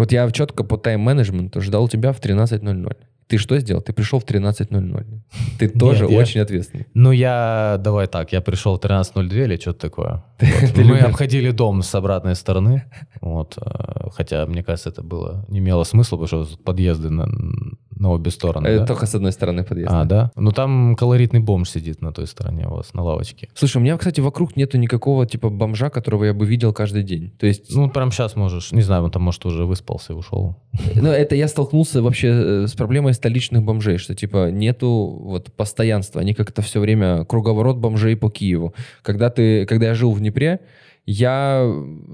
Вот я четко по тайм-менеджменту ждал тебя в 13.00. Ты что сделал? Ты пришел в 13.00. Ты тоже я- очень ответственный. Ну, я, давай так, я пришел в 13.02 или что-то такое. Вот. ты Мы любишь- обходили дом с обратной стороны, вот, э, хотя, мне кажется, это было, не имело смысла, потому что подъезды на, на обе стороны. Э, да? Только с одной стороны подъезда. А, да? Ну, там колоритный бомж сидит на той стороне у вас, на лавочке. Слушай, у меня, кстати, вокруг нету никакого типа бомжа, которого я бы видел каждый день. То есть, Ну, прям сейчас можешь, не знаю, он там, может, уже выспался и ушел. ну, это я столкнулся вообще э, с проблемой столичных бомжей, что типа нету вот постоянства, они как-то все время круговорот бомжей по Киеву. Когда ты, когда я жил в Днепре, я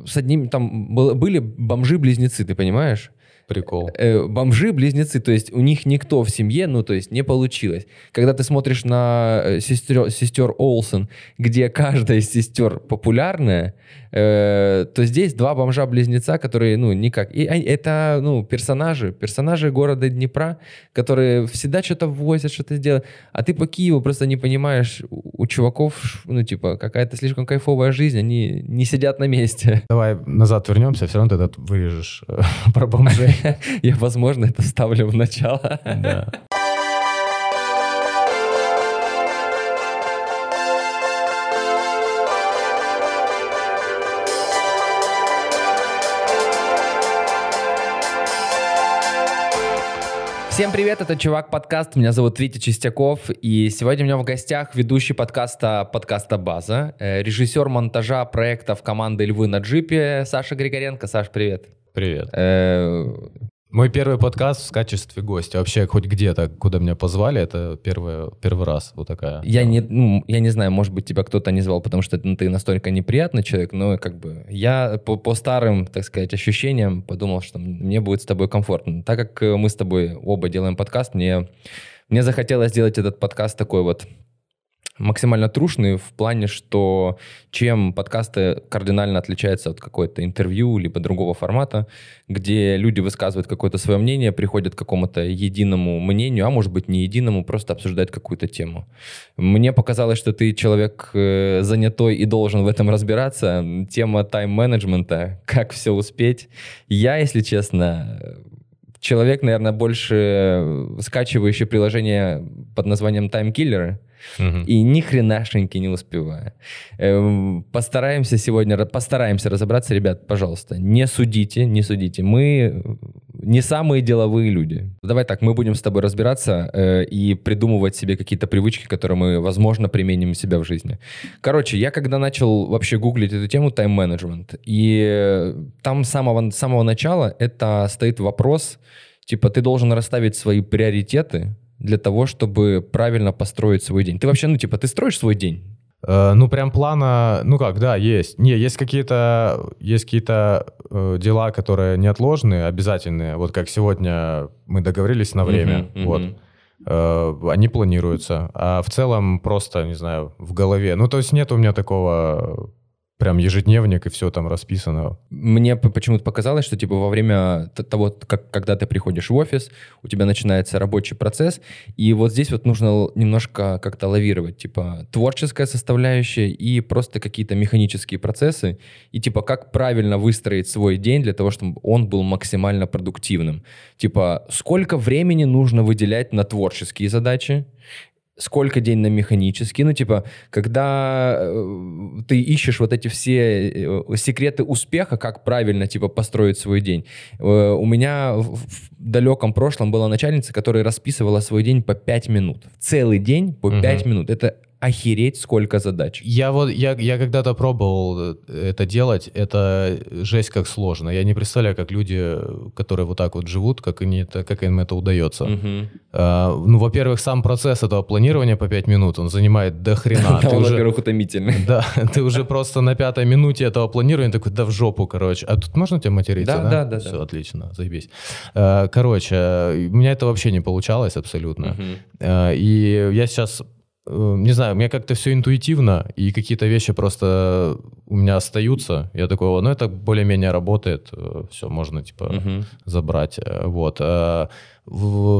с одним там был- были бомжи-близнецы, ты понимаешь? Прикол. Э, бомжи-близнецы, то есть у них никто в семье, ну, то есть не получилось. Когда ты смотришь на э, сестер, сестер Олсен, где каждая из сестер популярная, э, то здесь два бомжа-близнеца, которые, ну, никак. И они- это, ну, персонажи, персонажи города Днепра, которые всегда что-то возят, что-то делают. А ты по Киеву просто не понимаешь, у у чуваков, ну, типа, какая-то слишком кайфовая жизнь, они не сидят на месте. Давай назад вернемся, все равно ты этот вырежешь э, про бомжей. Я, возможно, это вставлю в начало. Да. Всем привет, это Чувак подкаст, меня зовут Витя Чистяков, и сегодня у меня в гостях ведущий подкаста подкаста База, э, режиссер монтажа проектов команды Львы на джипе Саша Григоренко. Саш, привет. Привет. Мой первый подкаст в качестве гостя. Вообще, хоть где-то, куда меня позвали, это первый, первый раз. Вот такая. Я не, ну, я не знаю, может быть, тебя кто-то не звал, потому что ну, ты настолько неприятный человек, но как бы я по, по старым, так сказать, ощущениям подумал, что мне будет с тобой комфортно. Так как э, мы с тобой оба делаем подкаст, мне, мне захотелось сделать этот подкаст такой вот максимально трушный в плане, что чем подкасты кардинально отличаются от какой-то интервью либо другого формата, где люди высказывают какое-то свое мнение, приходят к какому-то единому мнению, а может быть не единому, просто обсуждают какую-то тему. Мне показалось, что ты человек э, занятой и должен в этом разбираться. Тема тайм-менеджмента, как все успеть. Я, если честно, человек, наверное, больше скачивающий приложение под названием Таймкиллеры И ни хренашеньки не успеваю. Эм, Постараемся сегодня, постараемся разобраться, ребят, пожалуйста, не судите, не судите. Мы не самые деловые люди. Давай так, мы будем с тобой разбираться э, и придумывать себе какие-то привычки, которые мы, возможно, применим у себя в жизни. Короче, я когда начал вообще гуглить эту тему тайм-менеджмент, и э, там с самого, самого начала это стоит вопрос, типа, ты должен расставить свои приоритеты для того, чтобы правильно построить свой день. Ты вообще, ну, типа, ты строишь свой день? Э, Ну, прям плана, ну как, да, есть. Не, есть какие-то, есть какие-то э, дела, которые неотложные, обязательные. Вот как сегодня мы договорились на время, Мгм, мгм. вот. Э, Они планируются. А в целом просто, не знаю, в голове. Ну, то есть нет у меня такого прям ежедневник и все там расписано. Мне почему-то показалось, что, типа, во время того, как, когда ты приходишь в офис, у тебя начинается рабочий процесс, и вот здесь вот нужно немножко как-то лавировать, типа, творческая составляющая и просто какие-то механические процессы, и, типа, как правильно выстроить свой день для того, чтобы он был максимально продуктивным. Типа, сколько времени нужно выделять на творческие задачи, сколько день на механические. Ну, типа, когда э, ты ищешь вот эти все э, секреты успеха, как правильно, типа, построить свой день. Э, у меня в, в далеком прошлом была начальница, которая расписывала свой день по 5 минут. Целый день по Мгм. 5 минут. Это охереть сколько задач. Я вот, я, я когда-то пробовал э, это делать, это жесть как сложно. Я не представляю, как люди, которые вот так вот живут, как, они это, как им это удается. Мгм. А, ну, во-первых, сам процесс этого планирования по 5 минут, он занимает до хрена. Да, он, во-первых, утомительный. да, ты уже просто на пятой минуте этого планирования такой, да в жопу, короче. А тут можно тебе материться, Да, да? да, Все, отлично, заебись. А, Короче, у меня это вообще не получалось абсолютно. А, И я сейчас, не знаю, у меня как-то все интуитивно, и какие-то вещи просто у меня остаются. Я такой, «О, ну это более-менее работает, все, можно типа Мгм. забрать. э, Вот. А,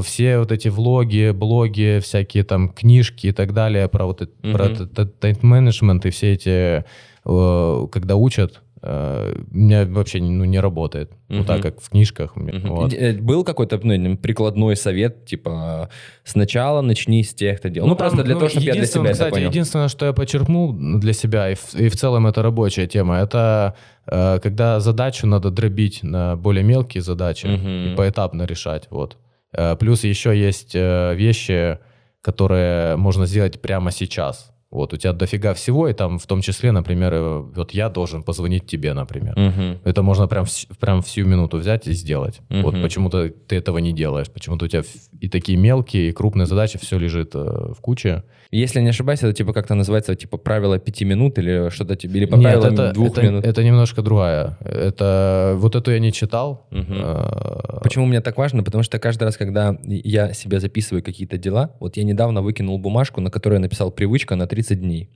Все вот эти влоги, блоги, всякие там книжки и так далее про вот про этот тайм-менеджмент и все эти, э, когда учат, Э, у меня вообще ну, не работает. Мгм. Вот так, как в книжках. Мгм. вот. Э, Был какой-то ну, прикладной совет, типа сначала начни с тех-то дел. Ну, там, просто для ну, того, чтобы я для себя это кстати, понял. единственное, что я подчеркнул для себя, и в, и в целом это рабочая тема, это э, когда задачу надо дробить на более мелкие задачи Мгм. и поэтапно решать. Вот. Э, плюс еще есть э, вещи, которые можно сделать прямо сейчас. Вот у тебя дофига всего, и там в том числе, например, э, вот я должен позвонить тебе, например. Мгм. Это можно прям, прям в сию минуту взять и сделать. Вот Мгм. почему-то ты этого не делаешь. Почему-то у тебя и такие мелкие, и крупные задачи, все лежит э, в куче. Если не ошибаюсь, это типа как-то называется, типа правило пяти минут или что-то типа, или по Нет, правилам это, двух это, минут. это немножко другая. Это вот эту я не читал. Мгм. Э, Почему мне так важно? Потому что каждый раз, когда я себе записываю какие-то дела, вот я недавно выкинул бумажку, на которой я написал привычка на 30 дней.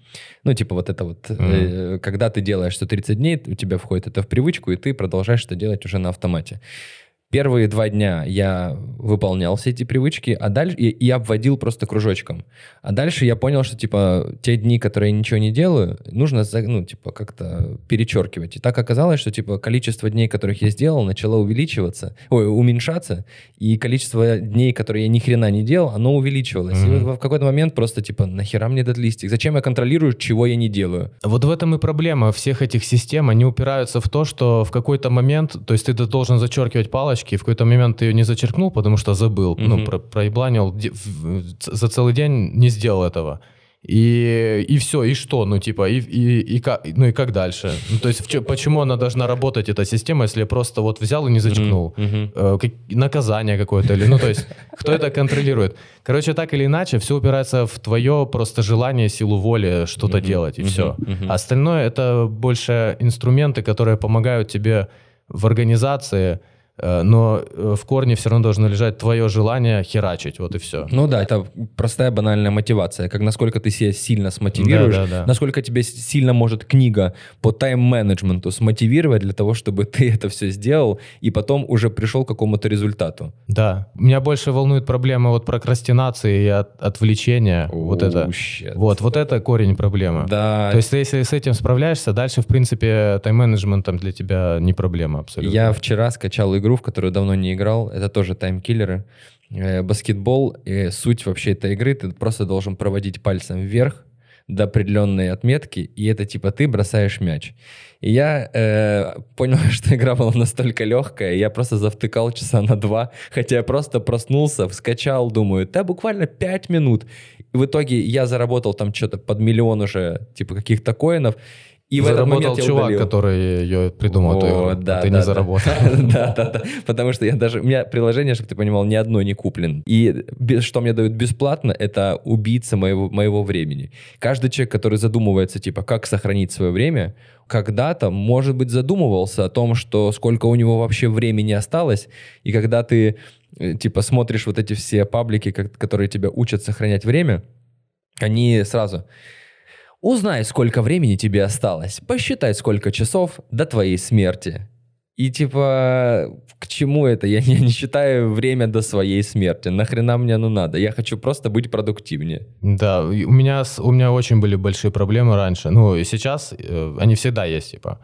Ну, типа вот это вот, э, когда ты делаешь, что 30 дней, у тебя входит это в привычку, и ты продолжаешь это делать уже на автомате. Первые два дня я выполнял все эти привычки, а дальше и, и обводил просто кружочком. А дальше я понял, что типа те дни, которые я ничего не делаю, нужно ну типа как-то перечеркивать. И так оказалось, что типа количество дней, которых я сделал, начало увеличиваться, ой, уменьшаться, и количество дней, которые я ни хрена не делал, оно увеличивалось. И Мгм. вот в какой-то момент просто типа нахера мне этот листик? Зачем я контролирую, чего я не делаю? Вот в этом и проблема всех этих систем. Они упираются в то, что в какой-то момент, то есть ты должен зачеркивать палочки, и в какой-то момент ты ее не зачеркнул, потому что забыл, ну, Мгм. про- проебланил за целый день, не сделал этого. И, и все, и что? Ну, типа, и, и, и, как, ну, и как дальше? Ну, то есть, в почему она должна работать, эта система, если я просто вот взял и не зачеркнул? Мгм. Э, как- наказание какое-то или ну то есть кто это контролирует короче так или иначе все упирается в твое просто желание силу воли что-то Мгм, делать и все мгм. остальное это больше инструменты которые помогают тебе в организации но э, в корне все равно должно лежать твое желание херачить вот и все Ну да, это простая банальная мотивация. Как насколько ты себя сильно смотивируешь, Да, да, да. насколько тебе сильно может книга по тайм-менеджменту смотивировать для того, чтобы ты это все сделал и потом уже пришел к какому-то результату. да меня больше волнует проблема вот прокрастинации и от- отвлечения вот это щет. вот вот это корень проблемы Да, То есть, если с этим справляешься, дальше, в принципе, тайм-менеджментом для тебя не проблема абсолютно. я вчера скачал игру, в которую давно не играл. Это тоже таймкиллеры. Э, Баскетбол. И суть вообще этой игры, ты просто должен проводить пальцем вверх до определенной отметки, и это типа ты бросаешь мяч. И я э, понял, что игра была настолько легкая, я просто завтыкал часа на два, хотя я просто проснулся, вскачал, думаю, да буквально пять минут. И в итоге я заработал там что-то под миллион уже, типа каких-то коинов, и в этот Заработал момент я чувак, удалил. который ее придумал, эту игру, О, а да, ты да, не да. заработал. Да, да, да. Потому что я даже... У меня приложение, чтобы ты понимал, ни одно не куплен. И что мне дают бесплатно, это убийца моего, моего времени. Каждый человек, который задумывается, типа, как сохранить свое время, когда-то, может быть, задумывался о том, что сколько у него вообще времени осталось, и когда ты, э, типа, смотришь вот эти все паблики, которые тебя учат сохранять время, они сразу... Узнай, сколько времени тебе осталось. Посчитай, сколько часов до твоей смерти. И типа, к чему это? Я не, не считаю время до своей смерти. Нахрена мне оно надо? Я хочу просто быть продуктивнее. Да, у меня, у меня очень были большие проблемы раньше. Ну, сейчас э, они всегда есть, типа.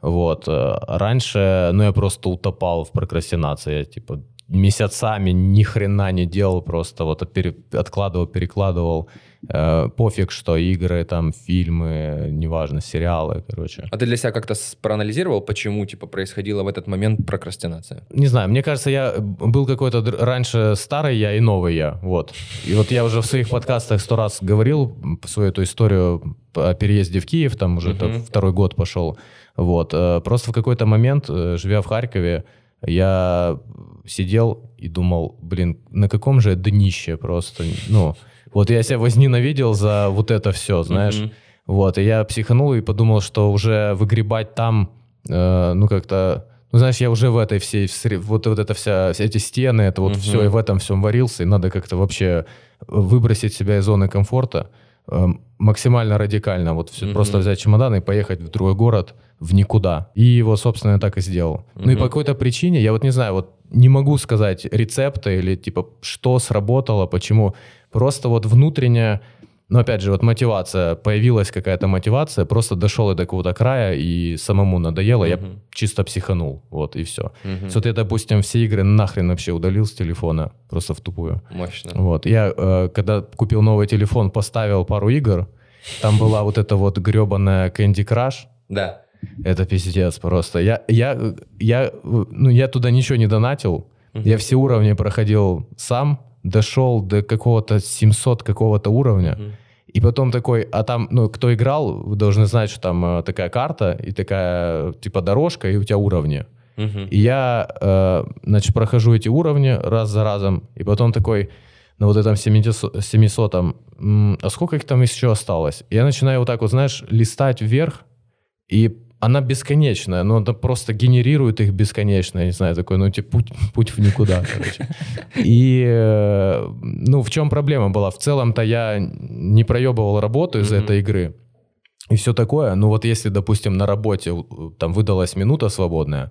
Вот. э, Раньше, ну, я просто утопал в прокрастинации. Я, типа, месяцами ни хрена не делал, просто вот пере- откладывал, перекладывал. Э, Пофиг, что игры, там, фильмы, неважно, сериалы, короче. А ты для себя как-то проанализировал, почему типа происходила в этот момент прокрастинация? Не знаю, мне кажется, я был какой-то раньше старый я и новый я, вот. И вот я уже в своих подкастах сто раз говорил свою эту историю о переезде в Киев, там уже это второй год пошел, вот. Э, Просто в какой-то момент, э, живя в Харькове, я сидел и думал, блин, на каком же днище просто, ну... Вот я себя возненавидел за вот это все, знаешь. Мгм. Вот, и я психанул и подумал, что уже выгребать там, э, ну, как-то... Ну, знаешь, я уже в этой всей... Вот, вот это вся... все эти стены, это вот Мгм. все, и в этом всем варился, и надо как-то вообще выбросить себя из зоны комфорта э, максимально радикально. Вот всё- Мгм. просто взять чемодан и поехать в другой город в никуда. И его, собственно, я так и сделал. Ну и по какой-то причине, я вот не знаю, вот не могу сказать рецепта или типа что сработало, почему. Просто вот внутренне Но опять же, вот мотивация, появилась какая-то мотивация, просто дошел я до какого-то края и самому надоело, я Мгм. чисто психанул, вот и все. Мгм. Вот я, допустим, все игры нахрен вообще удалил с телефона, просто в тупую. Мощно. Вот, я, э, когда купил новый телефон, поставил пару игр, там была вот эта вот гребаная Candy Crush, Да. это пиздец просто. Я, я, я, ну, я туда ничего не донатил. Я все уровни проходил сам, дошел до какого-то 700 какого-то уровня. И потом такой, а там, ну, кто играл, вы должны знать, что там э, такая карта и такая, типа, дорожка, и у тебя уровни. Мгм. И я, э, значит, прохожу эти уровни раз за разом, и потом такой, на вот этом 700, 700 «М, а сколько их там еще осталось? И я начинаю вот так вот, знаешь, листать вверх, и она бесконечная, но она просто генерирует их бесконечно, я не знаю, такой, ну, типа, путь, путь в никуда, короче. И, э, ну, в чем проблема была? В целом-то я не проебывал работу из-за этой игры, и все такое. Ну, вот если, допустим, на работе у- там выдалась минута свободная,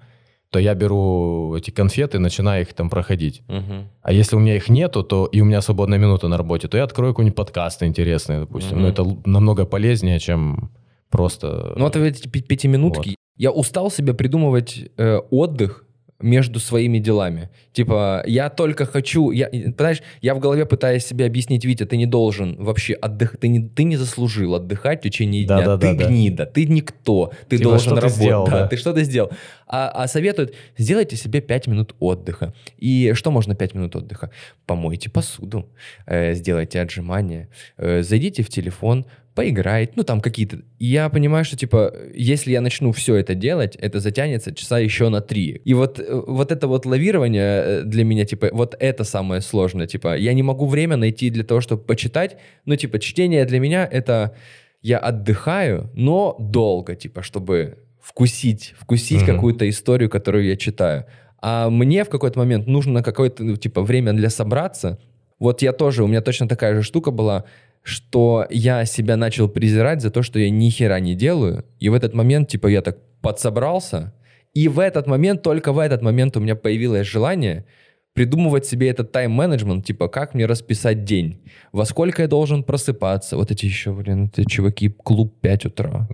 то я беру эти конфеты, начинаю их там проходить. Мгм. А если у меня их нету, то и у меня свободная минута на работе, то я открою какой-нибудь подкаст интересный, допустим. Мгм. Ну, это л- намного полезнее, чем просто... Ну, вот эти пи- пятиминутки. Я устал себе придумывать э, отдых между своими делами. Типа, я только хочу... Я, понимаешь, я в голове пытаюсь себе объяснить, Витя, ты не должен вообще отдыхать, ты не, ты не заслужил отдыхать в течение дня. Да-да-да, ты да. гнида, ты никто, ты Типа, должен работать. сделал, да, да. Ты что-то сделал. А, а советуют, сделайте себе 5 минут отдыха. И что можно 5 минут отдыха? Помойте посуду, э, сделайте отжимания, э, зайдите в телефон, поиграйте, ну там какие-то. Я понимаю, что типа, если я начну все это делать, это затянется часа еще на три. И вот, э, вот это вот лавирование э, для меня, типа, вот это самое сложное. Типа, я не могу время найти для того, чтобы почитать. Ну, типа, чтение для меня это я отдыхаю, но долго, типа, чтобы вкусить, вкусить Мгм. какую-то историю, которую я читаю. А мне в какой-то момент нужно какое-то, ну, типа, время для собраться. Вот я тоже, у меня точно такая же штука была, что я себя начал презирать за то, что я ни хера не делаю. И в этот момент, типа, я так подсобрался. И в этот момент, только в этот момент у меня появилось желание придумывать себе этот тайм-менеджмент, типа, как мне расписать день, во сколько я должен просыпаться. Вот эти еще, блин, эти чуваки, клуб 5 утра.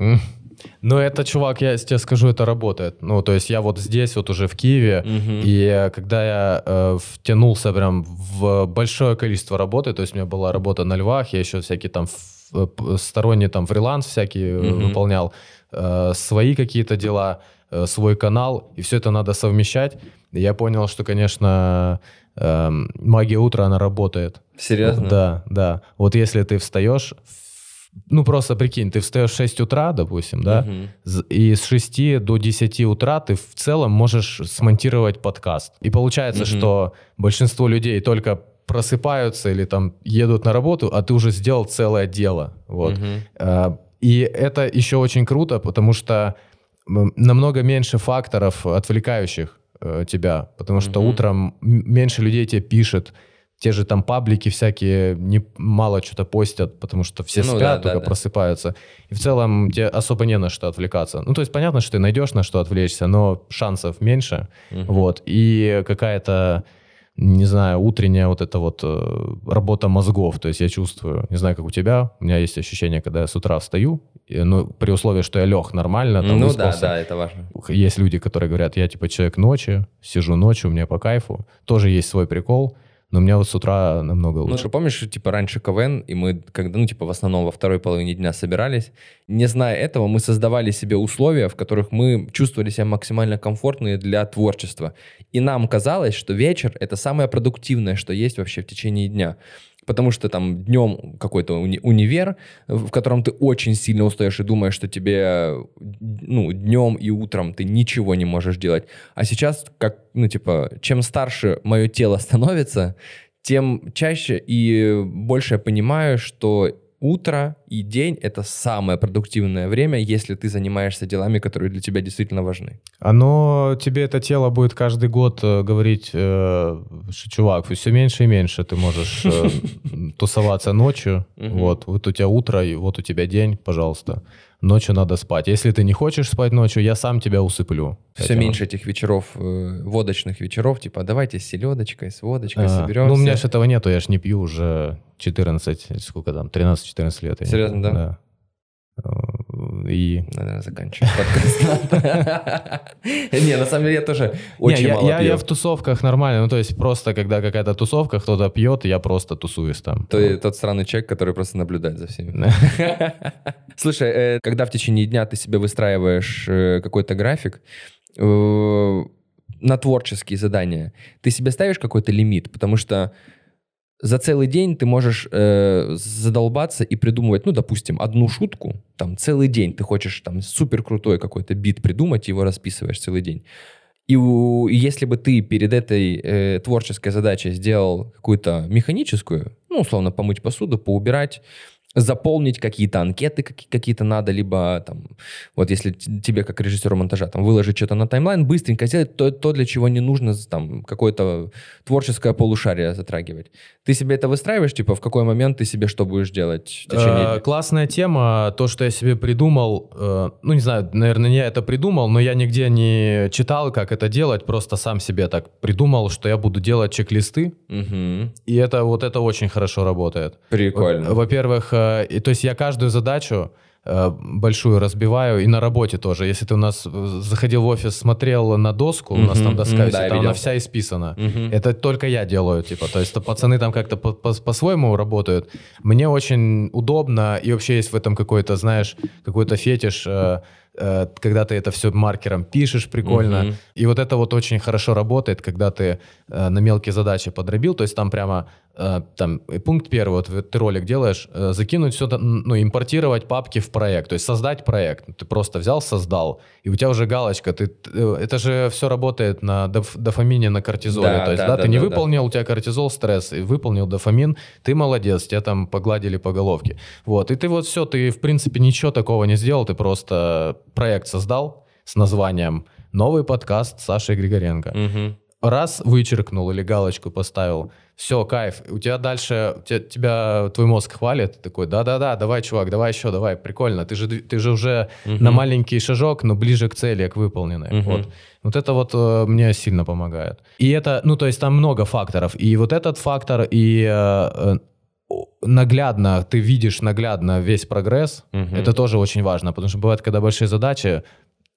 Ну, это, чувак, я тебе скажу, это работает. Ну, то есть я вот здесь, вот уже в Киеве, Мгм. и э, когда я э, втянулся прям в большое количество работы, то есть у меня была работа на львах, я еще всякие там э, сторонний там фриланс всякий э, Мгм. выполнял, э, свои какие-то дела, э, свой канал, и все это надо совмещать. И я понял, что, конечно, эм, магия утра, она работает. Серьезно? Да, да. Вот если ты встаешь, в- ну просто прикинь, ты встаешь в 6 утра, допустим, да, з- и с 6 до 10 утра ты в целом можешь смонтировать подкаст. И получается, Мгм. что большинство людей только просыпаются или там едут на работу, а ты уже сделал целое дело. Вот. А, И это еще очень круто, потому что намного меньше факторов отвлекающих э, тебя, потому что Мгм. утром меньше людей тебе пишет, те же там паблики всякие не, мало что-то постят, потому что все Ну спят, да, да, только да. просыпаются. И в целом тебе особо не на что отвлекаться. Ну, то есть понятно, что ты найдешь на что отвлечься, но шансов меньше. Мгм. Вот. И какая-то, не знаю, утренняя вот эта вот э, работа мозгов. То есть я чувствую, не знаю, как у тебя, у меня есть ощущение, когда я с утра встаю, ну, при условии, что я лег нормально, там, Ну да, выспался. да, это важно. Есть люди, которые говорят, я типа человек ночи, сижу ночью, мне по кайфу. Тоже есть свой прикол, но у меня вот с утра намного Ну, лучше. что помнишь, типа раньше КВН, и мы, когда, ну, типа в основном во второй половине дня собирались, не зная этого, мы создавали себе условия, в которых мы чувствовали себя максимально комфортные для творчества. И нам казалось, что вечер — это самое продуктивное, что есть вообще в течение дня. Потому что там днем какой-то уни- универ, в котором ты очень сильно устаешь и думаешь, что тебе ну, днем и утром ты ничего не можешь делать. А сейчас, как, ну, типа, чем старше мое тело становится, тем чаще и больше я понимаю, что утро и день — это самое продуктивное время, если ты занимаешься делами, которые для тебя действительно важны. Оно, тебе это тело будет каждый год э, говорить, э, что, чувак, все меньше и меньше ты можешь э, тусоваться ночью, вот, вот у тебя утро, и вот у тебя день, пожалуйста ночью надо спать. Если ты не хочешь спать ночью, я сам тебя усыплю. Все этим. меньше этих вечеров, э, водочных вечеров, типа давайте с селедочкой, с водочкой а, соберемся. Ну, у меня же этого нету, я ж не пью уже 14, сколько там, 13-14 лет. Серьезно, да? Да. И... Надо заканчивать подкаст. Не, на самом деле я тоже очень мало Я в тусовках нормально, ну то есть просто когда какая-то тусовка, кто-то пьет, я просто тусуюсь там. Ты тот странный человек, который просто наблюдает за всеми. Слушай, э, когда в течение дня ты себе выстраиваешь э, какой-то график, э, на творческие задания, ты себе ставишь какой-то лимит? Потому что за целый день ты можешь э, задолбаться и придумывать, ну, допустим, одну шутку, там, целый день ты хочешь там супер крутой какой-то бит придумать, его расписываешь целый день. И, если бы ты перед этой э, творческой задачей сделал какую-то механическую, ну, условно, помыть посуду, поубирать, заполнить какие-то анкеты какие-то надо, либо там, вот если тебе как режиссеру монтажа там выложить что-то на таймлайн, быстренько сделать то, то для чего не нужно там какое-то творческое полушарие затрагивать. Ты себе это выстраиваешь, типа в какой момент ты себе что будешь делать в течение э, Классная тема, то, что я себе придумал, э, ну не знаю, наверное, не я это придумал, но я нигде не читал, как это делать, просто сам себе так придумал, что я буду делать чек-листы, угу. и это вот это очень хорошо работает. Прикольно. Во-первых, Э, и, то есть я каждую задачу э, большую разбиваю и на работе тоже. Если ты у нас э, заходил в офис, смотрел на доску, у нас там доска висит, да, она вся исписана. Это только я делаю, типа. То есть пацаны там как-то по-своему работают. Мне очень удобно и вообще есть в этом какой-то, знаешь, какой-то фетиш Э, когда ты это все маркером пишешь прикольно. Угу. И вот это вот очень хорошо работает, когда ты э, на мелкие задачи подробил, то есть там прямо э, там пункт первый, вот ты ролик делаешь, э, закинуть все, ну, импортировать папки в проект, то есть создать проект. Ты просто взял, создал, и у тебя уже галочка, ты, э, это же все работает на доф, дофамине, на кортизоле, да, то есть, да, да, да ты да, не да, выполнил, да. у тебя кортизол, стресс, и выполнил дофамин, ты молодец, тебя там погладили по головке. Вот, и ты вот все, ты в принципе ничего такого не сделал, ты просто проект создал с названием «Новый подкаст Саши Григоренко». Угу. Раз вычеркнул или галочку поставил, все, кайф. У тебя дальше, тебя, тебя твой мозг хвалит, такой, да-да-да, давай, чувак, давай еще, давай, прикольно. Ты же, ты же уже угу. на маленький шажок, но ближе к цели, к выполненной. Угу. Вот. вот это вот э, мне сильно помогает. И это, ну, то есть там много факторов. И вот этот фактор, и э, э наглядно, ты видишь наглядно весь прогресс, угу. это тоже очень важно, потому что бывает, когда большие задачи,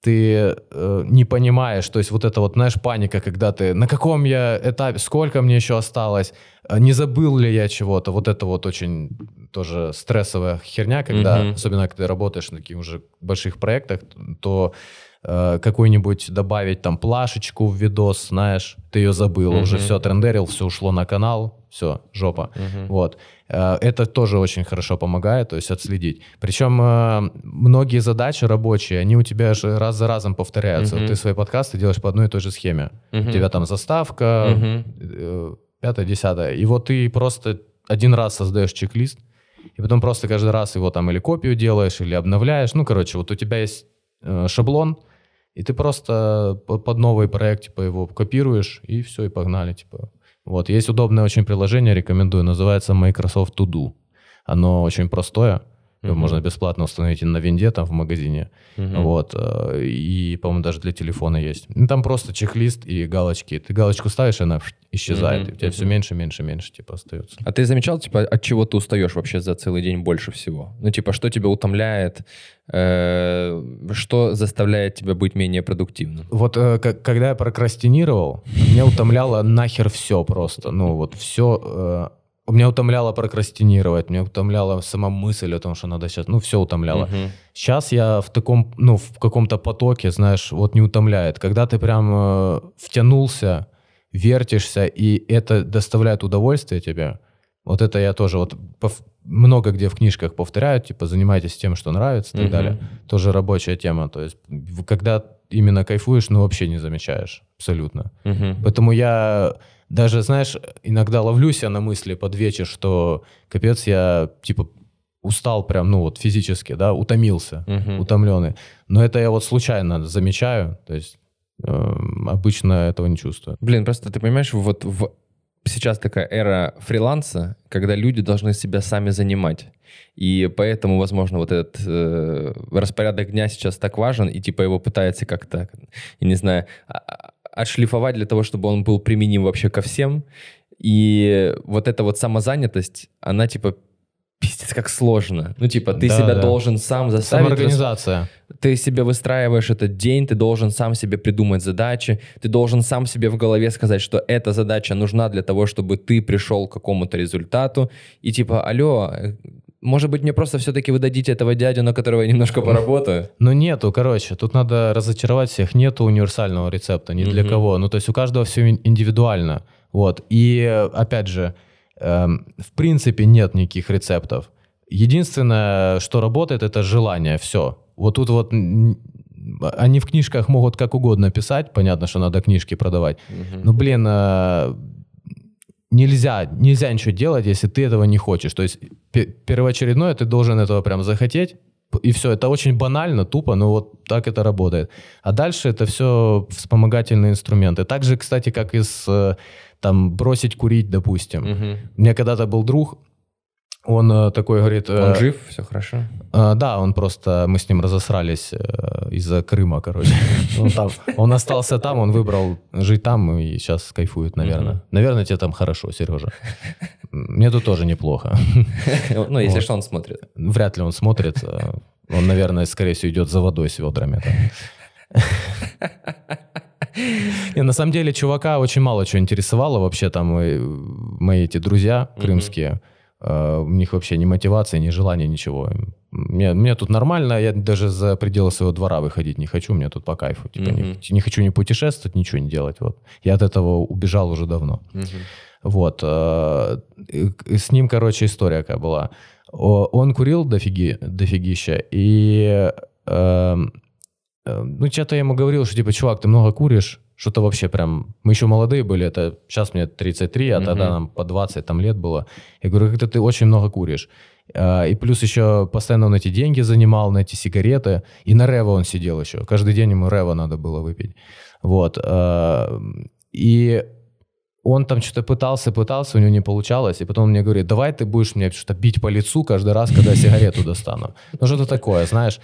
ты э, не понимаешь, то есть вот это вот, знаешь, паника, когда ты, на каком я этапе, сколько мне еще осталось, э, не забыл ли я чего-то, вот это вот очень тоже стрессовая херня, когда, mm особенно когда ты работаешь на таких уже больших проектах, то э, какой-нибудь добавить там плашечку в видос, знаешь, ты ее забыл, mm уже все трендерил, все ушло на канал, все, жопа. Угу. Вот. Э, это тоже очень хорошо помогает, то есть отследить. Причем э, многие задачи рабочие, они у тебя же раз за разом повторяются. Угу. Ты свои подкасты делаешь по одной и той же схеме. Угу. У тебя там заставка, угу. пятое, десятое. И вот ты просто один раз создаешь чек-лист, и потом просто каждый раз его там или копию делаешь, или обновляешь. Ну, короче, вот у тебя есть шаблон, и ты просто под новый проект, типа, его копируешь, и все, и погнали, типа. Вот, есть удобное очень приложение, рекомендую, называется Microsoft To Do. Оно очень простое, Uh-huh. Можно бесплатно установить на винде там в магазине. Uh-huh. Вот. Э, и, по-моему, даже для телефона есть. Ну, там просто чек-лист и галочки. Ты галочку ставишь, она исчезает. Uh-huh. И у тебя uh-huh. все меньше, меньше, меньше типа остается. А ты замечал, типа, от чего ты устаешь вообще за целый день больше всего? Ну, типа, что тебя утомляет? Э, что заставляет тебя быть менее продуктивным? Вот э, когда я прокрастинировал, меня утомляло нахер все просто. Ну, вот все меня утомляло прокрастинировать, меня утомляла сама мысль о том, что надо сейчас, ну, все утомляло. Угу. Сейчас я в таком, ну, в каком-то потоке, знаешь, вот не утомляет. Когда ты прям э, втянулся, вертишься, и это доставляет удовольствие тебе, вот это я тоже вот много где в книжках повторяю, типа, занимайтесь тем, что нравится и так угу. далее. Тоже рабочая тема. То есть, когда именно кайфуешь, ну, вообще не замечаешь абсолютно. Угу. Поэтому я даже, знаешь, иногда ловлюсь я на мысли под вечер, что капец, я, типа, устал прям, ну вот физически, да, утомился, Мгм. утомленный. Но это я вот случайно замечаю, то есть э, обычно этого не чувствую. Блин, просто ты понимаешь, вот в... сейчас такая эра фриланса, когда люди должны себя сами занимать. И поэтому, возможно, вот этот э, распорядок дня сейчас так важен, и типа его пытаются как-то, я не знаю, а- а- отшлифовать для того, чтобы он был применим вообще ко всем. И вот эта вот самозанятость, она типа пиздец как сложно. Ну, типа, ты Да, себя да. должен сам заставить. Самоорганизация. Ты себе выстраиваешь этот день, ты должен сам себе придумать задачи, ты должен сам себе в голове сказать, что эта задача нужна для того, чтобы ты пришел к какому-то результату. И типа, алло, может быть, мне просто все-таки вы дадите этого дядю, на которого я немножко поработаю? Но нету, короче, тут надо разочаровать всех, нету универсального рецепта ни для кого. Ну, то есть у каждого все индивидуально. Вот. И, опять же, эм, в принципе нет никаких рецептов. Единственное, что работает, это желание, все. Вот тут вот они в книжках могут как угодно писать, понятно, что надо книжки продавать. Но, блин, э, нельзя, нельзя ничего делать, если ты этого не хочешь. То есть пе- первоочередное ты должен этого прям захотеть, и все. Это очень банально, тупо, но вот так это работает. А дальше это все вспомогательные инструменты. Так же, кстати, как и с э, там бросить курить, допустим. Мгм. У меня когда-то был друг, он э, такой говорит... э, Он жив, все хорошо. а, да, он просто, мы с ним разосрались э, из-за Крыма, короче. Он, там, он остался там, он выбрал жить там и сейчас кайфует, наверное. Мгм. Наверное, тебе там хорошо, Сережа. Мне тут тоже неплохо. Ну, если Вот. что, он смотрит. Вряд ли он смотрит. э, Он, наверное, скорее всего, идет за водой с ведрами. Не, на самом деле, чувака очень мало чего интересовало вообще там э, мои эти друзья крымские. э, У них вообще ни мотивации, ни желания, ничего. Мне, мне тут нормально, я даже за пределы своего двора выходить не хочу, мне тут по кайфу. Типа, не, Мгм. не хочу ни путешествовать, ничего не делать. Вот. Я от этого убежал уже давно. Мгм. Вот. э, С ним, короче, история какая была. Он курил дофиги, дофигища, и эм, э, ну, что-то я ему говорил, что, типа, чувак, ты много куришь, что-то вообще прям... Мы еще молодые были, это сейчас мне 33, а тогда Мгм. нам по 20 там лет было. Я говорю, как-то ты очень много куришь. Э, И плюс еще постоянно он эти деньги занимал на эти сигареты. И на Рево он сидел еще. Каждый день ему Рево надо было выпить. Вот. э, И он там что-то пытался, пытался, у него не получалось, и потом он мне говорит, давай ты будешь мне что-то бить по лицу каждый раз, когда я сигарету достану. Ну, что-то такое, знаешь.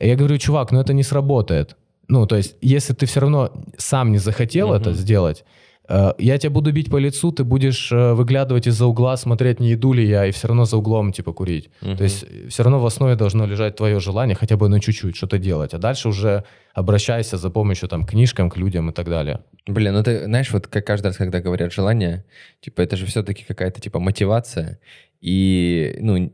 Я говорю, чувак, ну это не сработает. Ну, то есть, если ты все равно сам не захотел Мгм. это сделать, э, я тебя буду бить по лицу, ты будешь э, выглядывать из-за угла, смотреть, не иду ли я, и все равно за углом, типа, курить. Мгм. То есть, все равно в основе должно лежать твое желание хотя бы на чуть-чуть что-то делать, а дальше уже обращайся за помощью там к книжкам, к людям и так далее. Блин, ну ты знаешь, вот как каждый раз, когда говорят желание, типа это же все-таки какая-то типа мотивация, и ну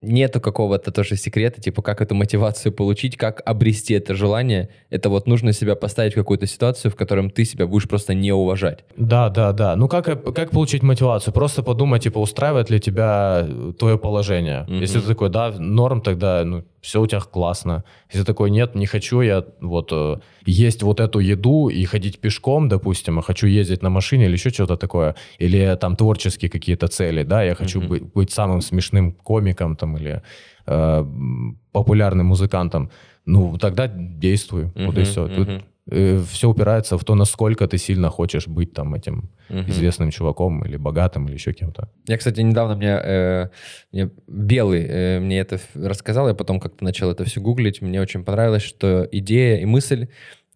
нету какого-то тоже секрета, типа как эту мотивацию получить, как обрести это желание. Это вот нужно себя поставить в какую-то ситуацию, в котором ты себя будешь просто не уважать. Да, да, да. Ну как, как получить мотивацию? Просто подумай, типа, устраивает ли тебя твое положение. Мгм. Если ты такой, да, норм, тогда ну, все у тебя классно. Если такой, нет, не хочу я вот э, есть вот эту еду и ходить пешком, допустим, а хочу ездить на машине или еще что-то такое, или там творческие какие-то цели, да, я хочу Мгм. быть, быть самым смешным комиком там или э, популярным музыкантом, ну тогда действуй. Вот и все. Тут мгм, все упирается в то, насколько ты сильно хочешь быть там этим мгм. известным чуваком или богатым или еще кем-то. Я, кстати, недавно мне, э, мне Белый э, мне это рассказал, я потом как-то начал это все гуглить. Мне очень понравилось, что идея и мысль,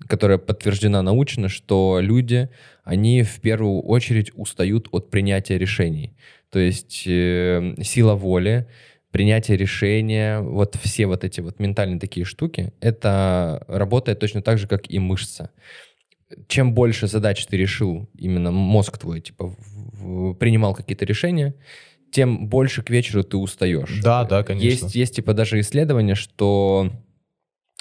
которая подтверждена научно, что люди, они в первую очередь устают от принятия решений. То есть э, сила воли, принятие решения, вот все вот эти вот ментальные такие штуки, это работает точно так же, как и мышца. Чем больше задач ты решил, именно мозг твой, типа, в- в- принимал какие-то решения, тем больше к вечеру ты устаешь. Да, да, конечно. Есть, есть типа даже исследования, что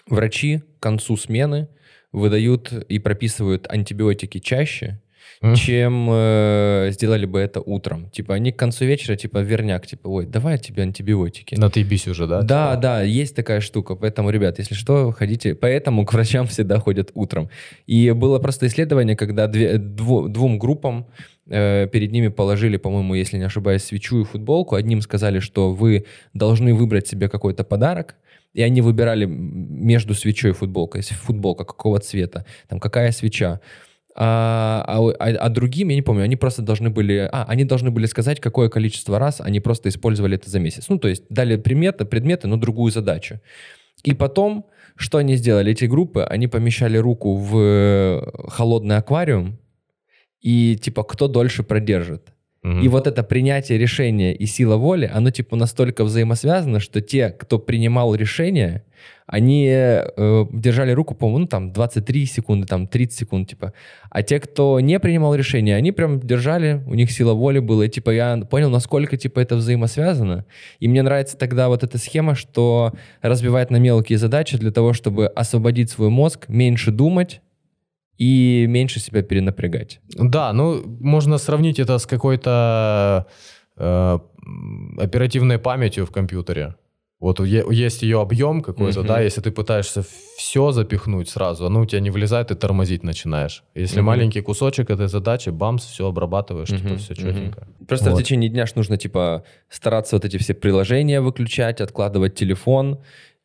врачи к концу смены выдают и прописывают антибиотики чаще, mm. чем э, сделали бы это утром. Типа они к концу вечера, типа верняк, типа, ой, давай тебе антибиотики. На ты бись уже, да? Да, да, есть такая штука. Поэтому, ребят, если что, ходите. Поэтому к врачам всегда ходят утром. И было просто исследование, когда две, дву, двум группам э, перед ними положили, по-моему, если не ошибаюсь, свечу и футболку. Одним сказали, что вы должны выбрать себе какой-то подарок, и они выбирали между свечой и футболкой. Футболка какого цвета, там какая свеча. А, а, а, а другим, я не помню, они просто должны были... А, они должны были сказать, какое количество раз они просто использовали это за месяц. Ну, то есть дали предметы, предметы, но другую задачу. И потом, что они сделали? Эти группы, они помещали руку в холодный аквариум, и типа кто дольше продержит. И вот это принятие решения и сила воли, оно типа настолько взаимосвязано, что те, кто принимал решение, они э, держали руку, по-моему, ну, там 23 секунды, там 30 секунд, типа. А те, кто не принимал решения, они прям держали, у них сила воли была. И, типа, я понял, насколько, типа, это взаимосвязано. И мне нравится тогда вот эта схема, что разбивать на мелкие задачи для того, чтобы освободить свой мозг, меньше думать, и меньше себя перенапрягать. Да, ну, можно сравнить это с какой-то э, оперативной памятью в компьютере. Вот есть ее объем какой-то, uh-huh. да, если ты пытаешься все запихнуть сразу, оно у тебя не влезает, ты тормозить начинаешь. Если uh-huh. маленький кусочек этой задачи, бамс, все обрабатываешь, uh-huh. типа все четенько. Uh-huh. Просто вот. в течение дня ж нужно, типа, стараться вот эти все приложения выключать, откладывать телефон,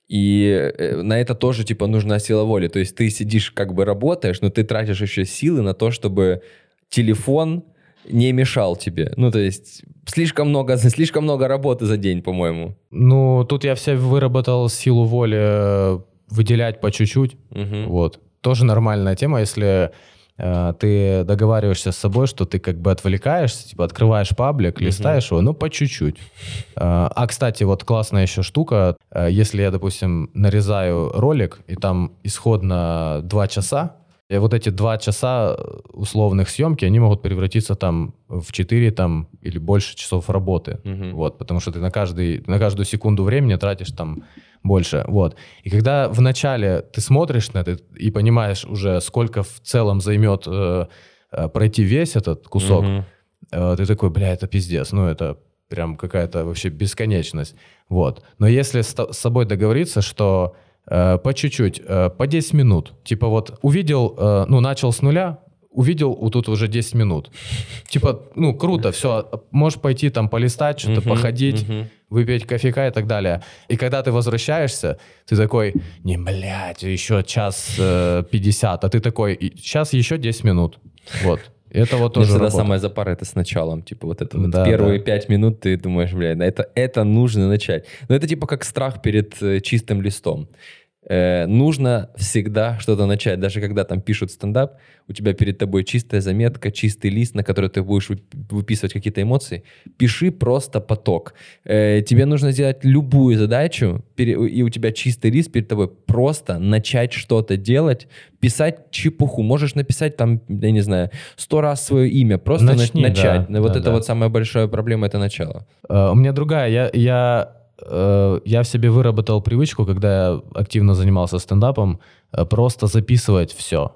и э, на это тоже, типа, нужна сила воли. То есть ты сидишь, как бы работаешь, но ты тратишь еще силы на то, чтобы телефон не мешал тебе. Ну, то есть слишком много, слишком много работы за день, по-моему. Ну, тут я все выработал силу воли э, выделять по чуть-чуть. Угу. Вот. Тоже нормальная тема, если ты договариваешься с собой, что ты как бы отвлекаешься, типа открываешь паблик, листаешь угу. его, ну, по чуть-чуть. Э, а, кстати, вот классная еще штука, э, если я, допустим, нарезаю ролик, и там исходно 2 часа, и вот эти два часа э, условных съемки, они могут превратиться там в 4 там, или больше часов работы. Угу. Вот, потому что ты на, каждый, на каждую секунду времени тратишь там больше. Вот. И когда вначале ты смотришь на это и понимаешь уже, сколько в целом займет э, э пройти весь этот кусок, угу. э, ты такой, бля, это пиздец. Ну, это прям какая-то вообще бесконечность. Вот. Но если с, с собой договориться, что Э, по чуть-чуть, э, по 10 минут. Типа вот увидел, э, ну, начал с нуля, увидел вот тут уже 10 минут. Типа, ну, круто, все, можешь пойти там полистать, что-то uh-huh, походить, uh-huh. выпить кофейка и так далее. И когда ты возвращаешься, ты такой, не, блядь, еще час э, 50, а ты такой, сейчас еще 10 минут. Вот. Это вот тоже всегда самое запара это с началом. Типа вот это вот да, первые пять да. минут ты думаешь, блядь, это, это нужно начать. Но это типа как страх перед э, чистым листом э, нужно всегда что-то начать. Даже когда там пишут стендап, у тебя перед тобой чистая заметка, чистый лист, на который ты будешь выписывать какие-то эмоции. Пиши просто поток. Э, тебе нужно сделать любую задачу, и у тебя чистый лист перед тобой. Просто начать что-то делать, писать чепуху. Можешь написать там, я не знаю, сто раз свое имя. Просто Начни, начать. Да, вот да, это да. вот самая большая проблема, это начало. Uh, у меня другая. Я, я Э, я в себе выработал привычку, когда я активно занимался стендапом, э, просто записывать все.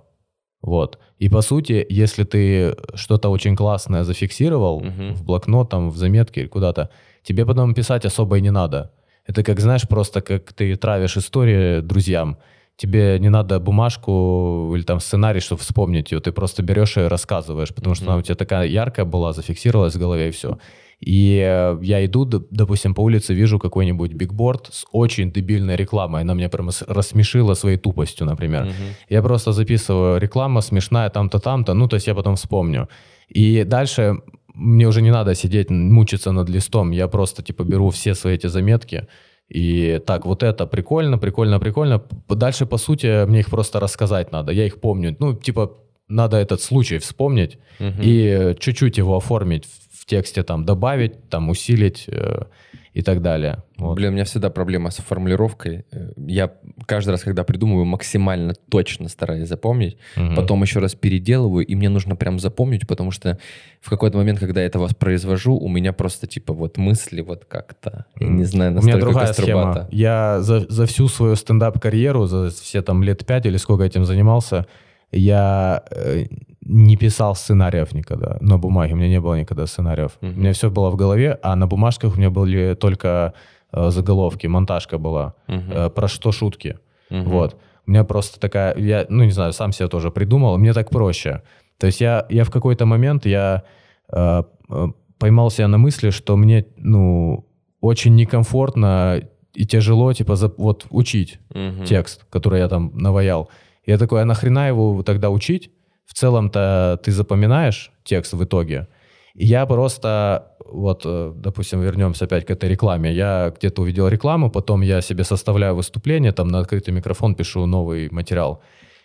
Вот. И по сути, если ты что-то очень классное зафиксировал uh-huh. в блокнот, там, в заметке или куда-то, тебе потом писать особо и не надо. Это как, знаешь, просто как ты травишь истории друзьям. Тебе не надо бумажку или там сценарий, чтобы вспомнить ее. Ты просто берешь и рассказываешь, потому uh-huh. что она у тебя такая яркая была, зафиксировалась в голове и все. И я иду, допустим, по улице, вижу какой-нибудь бигборд с очень дебильной рекламой. Она меня прям рассмешила своей тупостью, например. Угу. Я просто записываю реклама смешная там-то, там-то, ну, то есть я потом вспомню. И дальше мне уже не надо сидеть, мучиться над листом. Я просто, типа, беру все свои эти заметки, и так, вот это прикольно, прикольно, прикольно. Дальше, по сути, мне их просто рассказать надо. Я их помню. Ну, типа, надо этот случай вспомнить угу. и чуть-чуть его оформить тексте там добавить, там усилить э, и так далее. Вот. Блин, у меня всегда проблема с формулировкой. Э, я каждый раз, когда придумываю, максимально точно стараюсь запомнить, угу. потом еще раз переделываю, и мне нужно прям запомнить, потому что в какой-то момент, когда я это воспроизвожу, у меня просто типа вот мысли вот как-то, я не знаю, настолько У меня другая схема. Я за, за всю свою стендап-карьеру, за все там лет пять или сколько этим занимался, я э, не писал сценариев никогда на бумаге. У меня не было никогда сценариев. Мгм. У меня все было в голове, а на бумажках у меня были только э, заголовки, монтажка была. Мгм. Э, про что шутки. Мгм. Вот. У меня просто такая, я, ну не знаю, сам себе тоже придумал, мне так проще. То есть я, я в какой-то момент, я э, э, поймал себя на мысли, что мне, ну, очень некомфортно и тяжело, типа, за- вот учить Мгм. текст, который я там наваял. Я такой, а нахрена его тогда учить? В целом-то ты запоминаешь текст в итоге. Я просто, вот, э, допустим, вернемся опять к этой рекламе. Я где-то увидел рекламу, потом я себе составляю выступление, там на открытый микрофон пишу новый материал.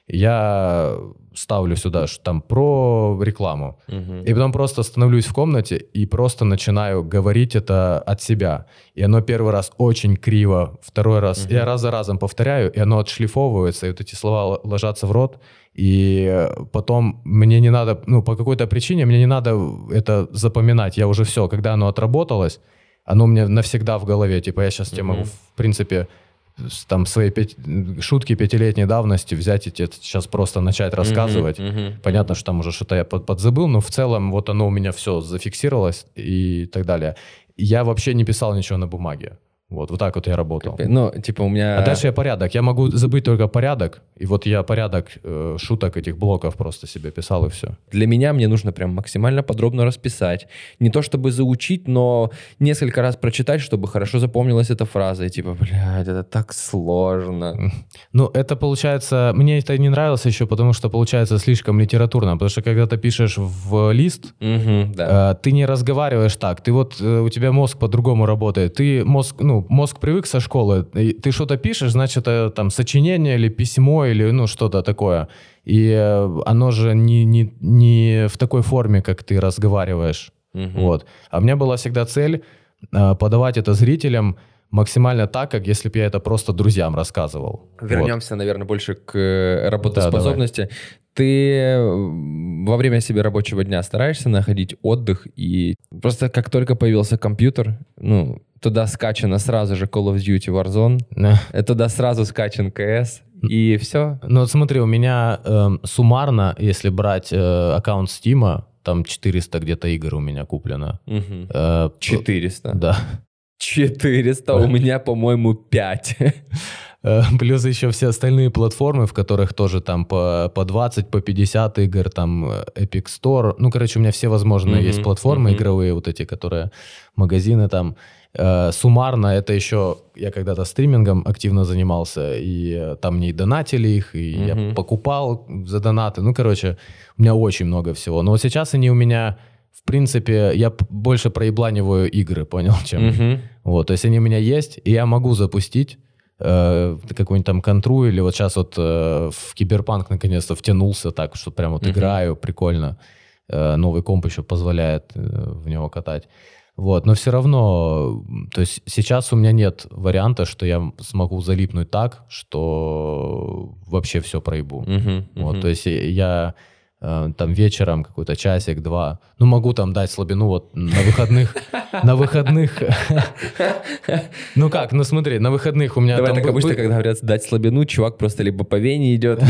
Я ставлю сюда ш- там про рекламу. Мгм. И потом просто становлюсь в комнате и просто начинаю говорить это от себя. И оно первый раз очень криво, второй раз я раз за разом повторяю, и оно отшлифовывается, и вот эти слова ложатся в рот. И потом мне не надо, ну, по какой-то причине мне не надо это запоминать. Я уже все, когда оно отработалось, оно у меня навсегда в голове. Типа я сейчас тебе могу, в принципе, там свои пять- шутки пятилетней давности взять и тебе сейчас просто начать рассказывать. Мгм. Мгм. Понятно, что там уже что-то я под- подзабыл, но в целом вот оно у меня все зафиксировалось и так далее. Я вообще не писал ничего на бумаге. Вот, вот так вот я работал. Ну, типа у меня... А дальше я порядок. Я могу забыть только порядок. И вот я порядок э, шуток этих блоков просто себе писал и все. Для меня мне нужно прям максимально подробно расписать. Не то чтобы заучить, но несколько раз прочитать, чтобы хорошо запомнилась эта фраза. И типа, блядь, это так сложно. Ну, это получается... Мне это не нравилось еще, потому что получается слишком литературно. Потому что когда ты пишешь в лист, Мгм, да. Э, ты не разговариваешь так. Ты вот, э, у тебя мозг по-другому работает. Ты мозг, ну, мозг привык со школы. Ты что-то пишешь, значит, это там сочинение или письмо или, ну, что-то такое. И э, оно же не, не, не в такой форме, как ты разговариваешь. Мгм. Вот. А у меня была всегда цель э, подавать это зрителям максимально так, как если бы я это просто друзьям рассказывал. Вот. Вернемся, наверное, больше к э, работоспособности. Ты э, во время себе рабочего дня стараешься находить отдых и просто как только появился компьютер, ну, туда скачано сразу же Call of Duty Warzone, Да. э, туда сразу скачан CS, и все. Ну вот смотри, у меня эм, суммарно, если брать э, аккаунт Стима, там 400 где-то игр у меня куплено. Э, 400. Да. 400, у меня, по-моему, 5. Э, Плюс еще все остальные платформы, в которых тоже там по, по 20, по 50 игр, там э, Epic Store. Ну, короче, у меня все возможные Мгм, есть платформы мгм. игровые, вот эти, которые магазины там. Э, Суммарно это еще, я когда-то стримингом активно занимался, и э, там мне и донатили их, и я Мгм. покупал за донаты. Ну, короче, у меня очень много всего. Но вот сейчас они у меня, в принципе, я больше проебланиваю игры, понял, чем... Мгм. Вот, то есть они у меня есть, и я могу запустить э, какую-нибудь там контру, или вот сейчас вот э, в Киберпанк наконец-то втянулся так, что прям вот играю, прикольно. Э, новый комп еще позволяет э, в него катать. Вот, но все равно, то есть сейчас у меня нет варианта, что я смогу залипнуть так, что вообще все проебу. Мгм. Вот, Мгм. то есть я там вечером какой-то часик, два, ну могу там дать слабину вот на выходных, на выходных, ну как, ну смотри, на выходных у меня Давай так бы- обычно, бы- когда говорят дать слабину, чувак просто либо по вене идет,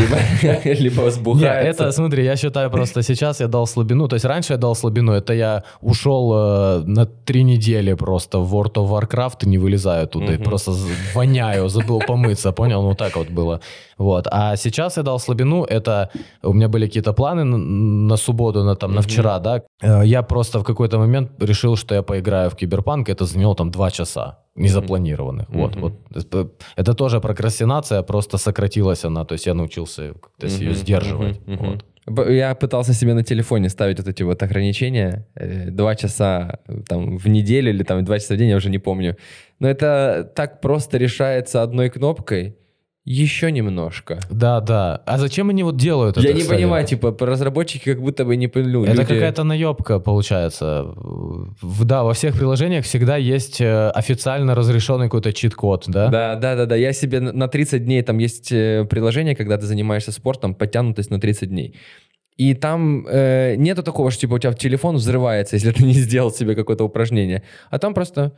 либо, взбухается. это, смотри, я считаю просто сейчас я дал слабину, то есть раньше я дал слабину, это я ушел э, на три недели просто в World of Warcraft и не вылезаю оттуда, и просто воняю, забыл помыться, понял, ну так вот было. Вот, а сейчас я дал слабину, это у меня были какие-то планы на, на субботу, на, там, на вчера, да, Э, я просто в какой-то момент решил, что я поиграю в Киберпанк, это заняло там два часа незапланированных. Вот, Мгм. вот. Это- Это тоже прокрастинация, просто сократилась она, то есть я научился как-то ее Мгм, сдерживать. мгм. Вот. Я пытался себе на телефоне ставить вот эти вот ограничения. э, Два часа э, там в неделю или там два часа в день, я уже не помню. Но это так просто решается одной кнопкой. Еще немножко. Да, да. А зачем они вот делают это? я не кстати? понимаю, типа, разработчики как будто бы не поняли. Это какая-то наебка получается. В- Да, во всех приложениях всегда есть э, официально разрешенный какой-то чит-код, да? Да, да, да, да. Я себе на на 30 дней, там есть э, приложение, когда ты занимаешься спортом, подтянутость на 30 дней. И там э, нету такого, что типа у тебя телефон взрывается, если ты не сделал себе какое-то упражнение. А там просто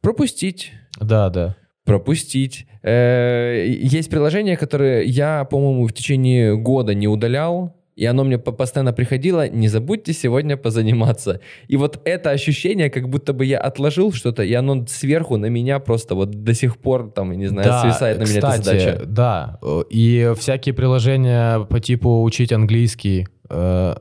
пропустить, Да, да. Пропустить. Э, есть приложения, которые я, по-моему, в течение года не удалял, и оно мне по- постоянно приходило, не забудьте сегодня позаниматься. И вот это ощущение, как будто бы я отложил что-то, и оно сверху на меня просто вот до сих пор, там, не знаю, свисает на меня эта кстати, задача. Да, и всякие приложения по типу учить английский, э,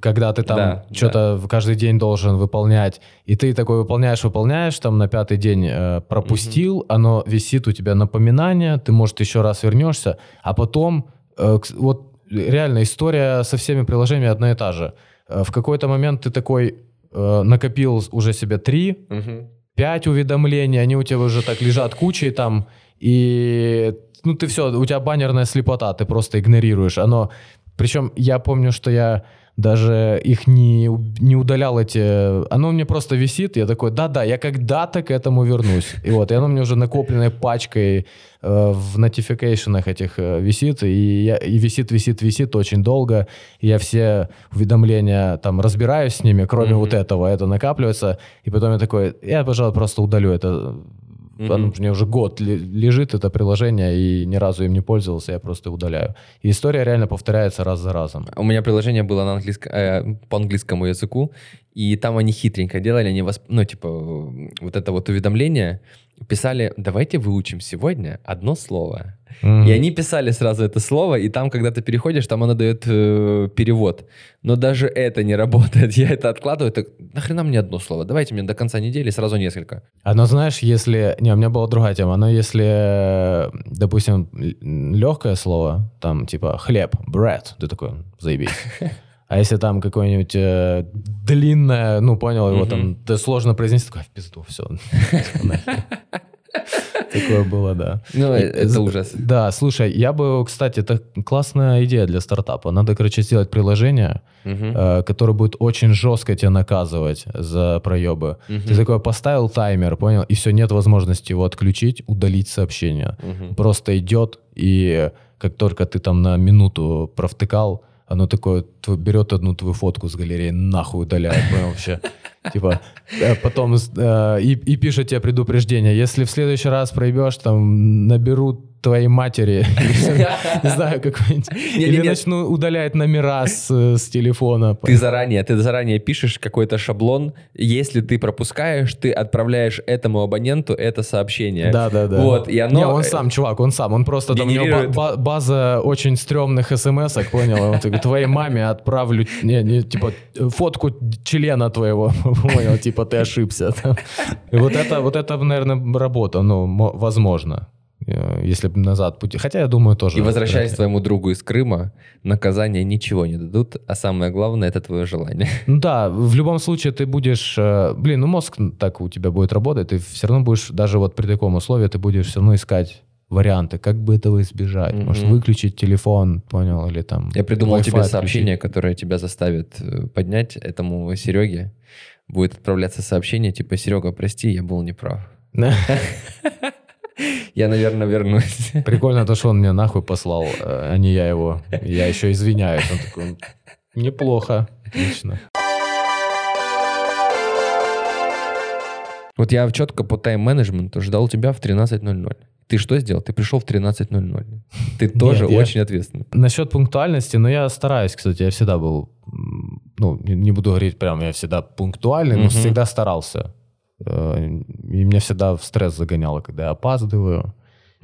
когда ты там Да, что-то в каждый день должен выполнять, и ты такой выполняешь, выполняешь, там на пятый день э, пропустил, оно висит у тебя напоминание, ты, может, еще раз вернешься, а потом, э, вот реально история со всеми приложениями одна и та же. Э, В какой-то момент ты такой э, накопил уже себе три, Мгм. пять уведомлений, они у тебя уже так лежат кучей там, и ну ты все, у тебя баннерная слепота, ты просто игнорируешь. Оно, причем я помню, что я даже их не, у- не удалял эти... Оно у меня просто висит, я такой, да-да, я когда-то к этому вернусь. И вот, и оно мне уже накопленной пачкой э, в нотификейшенах этих э, висит, и, я, и висит, висит, висит очень долго. И я все уведомления там разбираюсь с ними, кроме Мгм. вот этого, это накапливается. И потом я такой, я, пожалуй, просто удалю это. Мгм. Оно мне уже год лежит это приложение, и ни разу им не пользовался, я просто удаляю. И история реально повторяется раз за разом. У меня приложение было на английском, э, по английскому языку, и там они хитренько делали, они восп- ну, типа, вот это вот уведомление, писали, давайте выучим сегодня одно слово. И они писали сразу это слово, и там, когда ты переходишь, там оно дает э, перевод. Но даже это не работает. Я это откладываю, так нахрена мне одно слово? Давайте мне до конца недели сразу несколько. Оно, знаешь, если... Не, у меня была другая тема. Оно, если, допустим, легкое слово, там, типа, хлеб, bread, ты такой, заебись. А если там какое-нибудь э, длинное, ну, понял, его Мгм. там да, сложно произнести, такой, «А, в пизду, все. Такое было, да. Ну, это ужас. Да, слушай, я бы, кстати, это классная идея для стартапа. Надо, короче, сделать приложение, э, которое будет очень жестко тебя наказывать за проебы. Ты такой поставил таймер, понял, и все, нет возможности его отключить, удалить сообщение. Просто идет, и как только ты там на минуту провтыкал, оно такое берет одну твою фотку с галереи, нахуй удаляет, понял вообще. Типа, э, потом э, и, и пишет тебе предупреждение, если в следующий раз проебешь, там, наберу твоей матери, не знаю, какой-нибудь, или начну удалять номера с, с телефона. Ты заранее, ты заранее пишешь какой-то шаблон. Если ты пропускаешь, ты отправляешь этому абоненту это сообщение. Да, да, да. Вот, и оно- Не, он сам, чувак, он сам. Он просто там у него база очень стрёмных смс понял? Он такой, твоей маме отправлю, не, не, типа, фотку члена твоего, понял, типа, ты ошибся. вот это, вот это, наверное, работа, ну, мо- возможно, э, если бы назад пути. Хотя, я думаю, тоже. И возвращаясь вряд ли. твоему другу из Крыма, наказания ничего не дадут, а самое главное это твое желание. Ну да, в любом случае ты будешь, э, блин, ну мозг так у тебя будет работать, ты все равно будешь, даже вот при таком условии, ты будешь все равно искать варианты, как бы этого избежать. Может, Мгм. выключить телефон, понял, или там... Я придумал тебе отключить. сообщение, которое тебя заставит э, поднять этому Сереге. Будет отправляться сообщение типа «Серега, прости, я был неправ». Я, наверное, вернусь. Прикольно то, что он меня нахуй послал, э, а не я его. Я еще извиняюсь. Он такой, неплохо, отлично. Вот я четко по тайм-менеджменту ждал тебя в 13.00. Ты что сделал? Ты пришел в 13.00. Ты тоже я- очень ответственный. Насчет пунктуальности, ну, я стараюсь, кстати, я всегда был, ну, не не буду говорить прям, я всегда пунктуальный, но всегда старался. Э, И меня всегда в стресс загоняло, когда я опаздываю,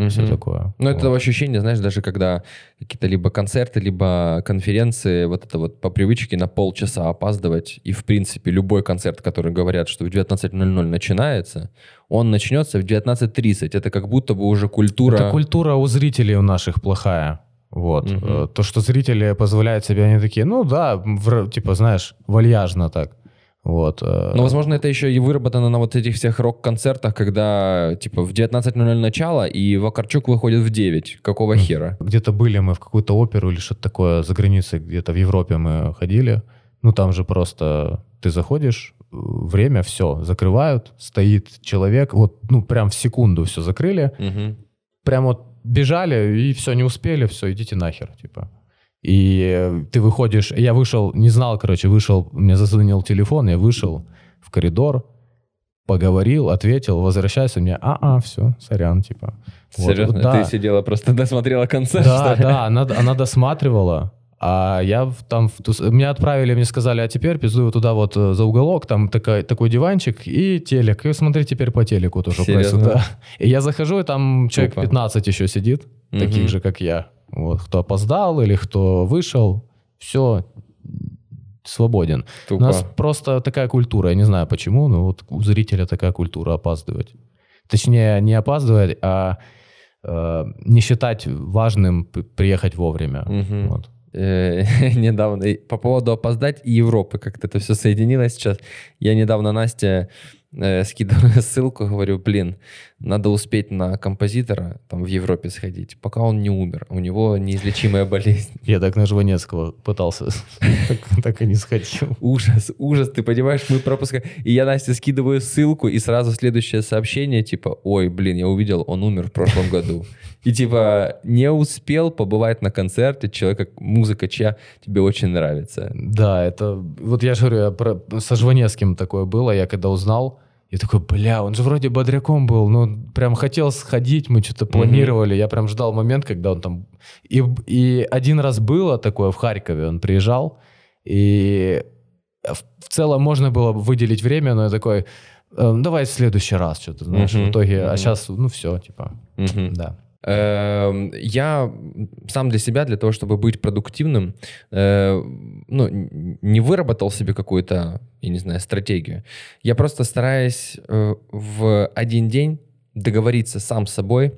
все Мгм. такое. Ну, это Вот. ощущение, знаешь, даже когда какие-то либо концерты, либо конференции, вот это вот по привычке на полчаса опаздывать, и, в принципе, любой концерт, который говорят, что в 19.00 начинается, он начнется в 19.30. Это как будто бы уже культура... Это культура у зрителей у наших плохая. Вот. Э, То, что зрители позволяют себе, они такие, ну да, в- типа, знаешь, вальяжно так. Вот. э, Но, возможно, это еще и выработано на вот этих всех рок-концертах, когда, типа, в 19.00 начало, и Вакарчук выходит в 9. Какого хера? Где-то были мы в какую-то оперу или что-то такое за границей, где-то в Европе мы ходили. Ну, там же просто ты заходишь, э, время, все, закрывают, стоит человек, вот, ну, прям в секунду все закрыли, Мгм. прям вот бежали и все, не успели, все, идите нахер, типа. И ты выходишь, я вышел, не знал, короче, вышел, мне зазвонил телефон, я вышел в коридор, поговорил, ответил, возвращайся, мне, а-а, все, сорян, типа. Вот, Серьезно? вот, да. Ты сидела просто досмотрела концерт, Да, что ли? да, она, она досматривала, А я там, меня отправили, мне сказали, а теперь пиздую туда вот э, за уголок, там такой, такой диванчик и телек. И смотри теперь по телеку тоже Серьезно? Да. И я захожу, и там человек Тупо. 15 еще сидит, Мгм. таких же, как я. Вот, кто опоздал или кто вышел, все, свободен. У Тупо. нас просто такая культура, я не знаю почему, но вот у зрителя такая культура опаздывать. Точнее, не опаздывать, а э, не считать важным приехать вовремя. Мгм. Вот. Э, недавно по поводу опоздать и Европы, как-то это все соединилось сейчас. Я недавно Насте э, скидываю ссылку, говорю, блин, надо успеть на композитора там в Европе сходить, пока он не умер. У него неизлечимая болезнь. Я так на Жванецкого пытался, так, и не сходил. Ужас, ужас, ты понимаешь, мы пропускаем. И я Насте скидываю ссылку, и сразу следующее сообщение, типа, ой, блин, я увидел, он умер в прошлом году. И типа, не успел побывать на концерте человека, музыка чья тебе очень нравится. Да, это... Вот я же говорю, я про, со Жванецким такое было, я когда узнал, я такой, бля, он же вроде бодряком был, ну, прям хотел сходить, мы что-то планировали, я прям ждал момент, когда он там... И, и один раз было такое в Харькове, он приезжал, и в, в целом можно было бы выделить время, но я такой, «Э, давай в следующий раз что-то, знаешь, Мгм, в итоге, а мгм. сейчас, ну, все, типа, Мгм. да. Эм, Я сам для себя, для того, чтобы быть продуктивным, э, ну, не выработал себе какую-то, я не знаю, стратегию. Я просто стараюсь э, в один день договориться сам с собой,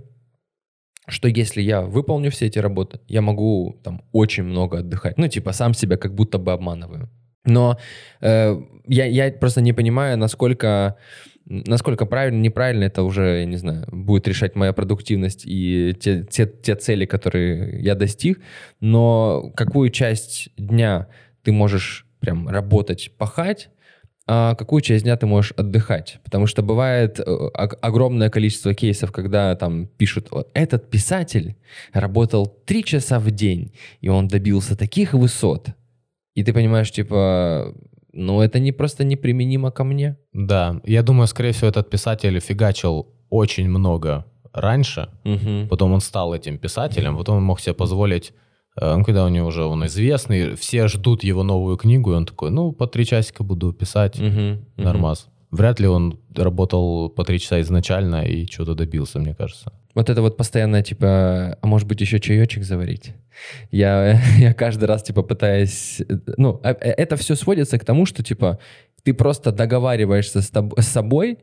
что если я выполню все эти работы, я могу там очень много отдыхать. Ну, типа, сам себя как будто бы обманываю. Но э, я, я просто не понимаю, насколько, насколько правильно, неправильно это уже, я не знаю, будет решать моя продуктивность и те, те, те цели, которые я достиг. Но какую часть дня ты можешь прям работать, пахать, а какую часть дня ты можешь отдыхать. Потому что бывает э, ог- огромное количество кейсов, когда там пишут, «Вот этот писатель работал три часа в день, и он добился таких высот. И ты понимаешь, типа, ну это не просто неприменимо ко мне. Да, я думаю, скорее всего, этот писатель фигачил очень много раньше, Мгм. Потом он стал этим писателем, потом он мог себе позволить, э, ну, когда у него уже он известный, все ждут его новую книгу, и он такой, ну, по три часика буду писать. Мгм. нормас. Вряд ли он работал по три часа изначально и что-то добился, мне кажется. Вот это вот постоянно, типа, а может быть еще чаечек заварить? Я, я каждый раз, типа, пытаюсь... э, Ну, а- э, это все сводится к тому, что, типа, ты просто договариваешься с, тоб- с собой,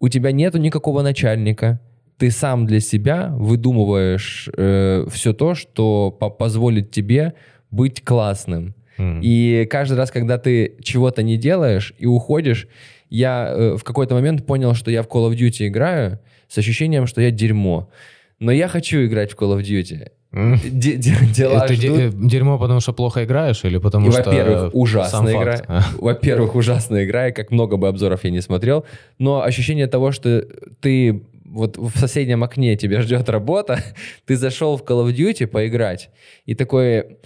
у тебя нету никакого начальника, ты сам для себя выдумываешь все то, что по- позволит тебе быть классным. М. И каждый раз, когда ты чего-то не делаешь и уходишь, я э, в какой-то момент понял, что я в Call of Duty играю с ощущением, что я дерьмо. Но я хочу играть в Call of Duty. Дела Это ждут. э, дерьмо, потому что плохо играешь, или потому И, что... во-первых, ужасная игра. А. Во-первых, ужасная игра, и как много бы обзоров я не смотрел. Но ощущение того, что ты вот в соседнем окне тебя ждет работа, ты зашел в Call of Duty поиграть, и такой...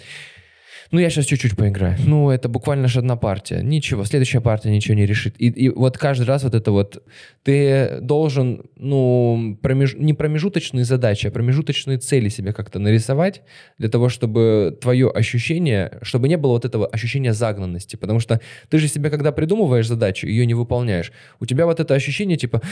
Ну, я сейчас чуть-чуть поиграю. Ну, это буквально же одна партия. Ничего, следующая партия ничего не решит. И, и вот каждый раз вот это вот... Ты должен, ну, промеж... не промежуточные задачи, а промежуточные цели себе как-то нарисовать для того, чтобы твое ощущение, чтобы не было вот этого ощущения загнанности. Потому что ты же себе, когда придумываешь задачу, ее не выполняешь, у тебя вот это ощущение типа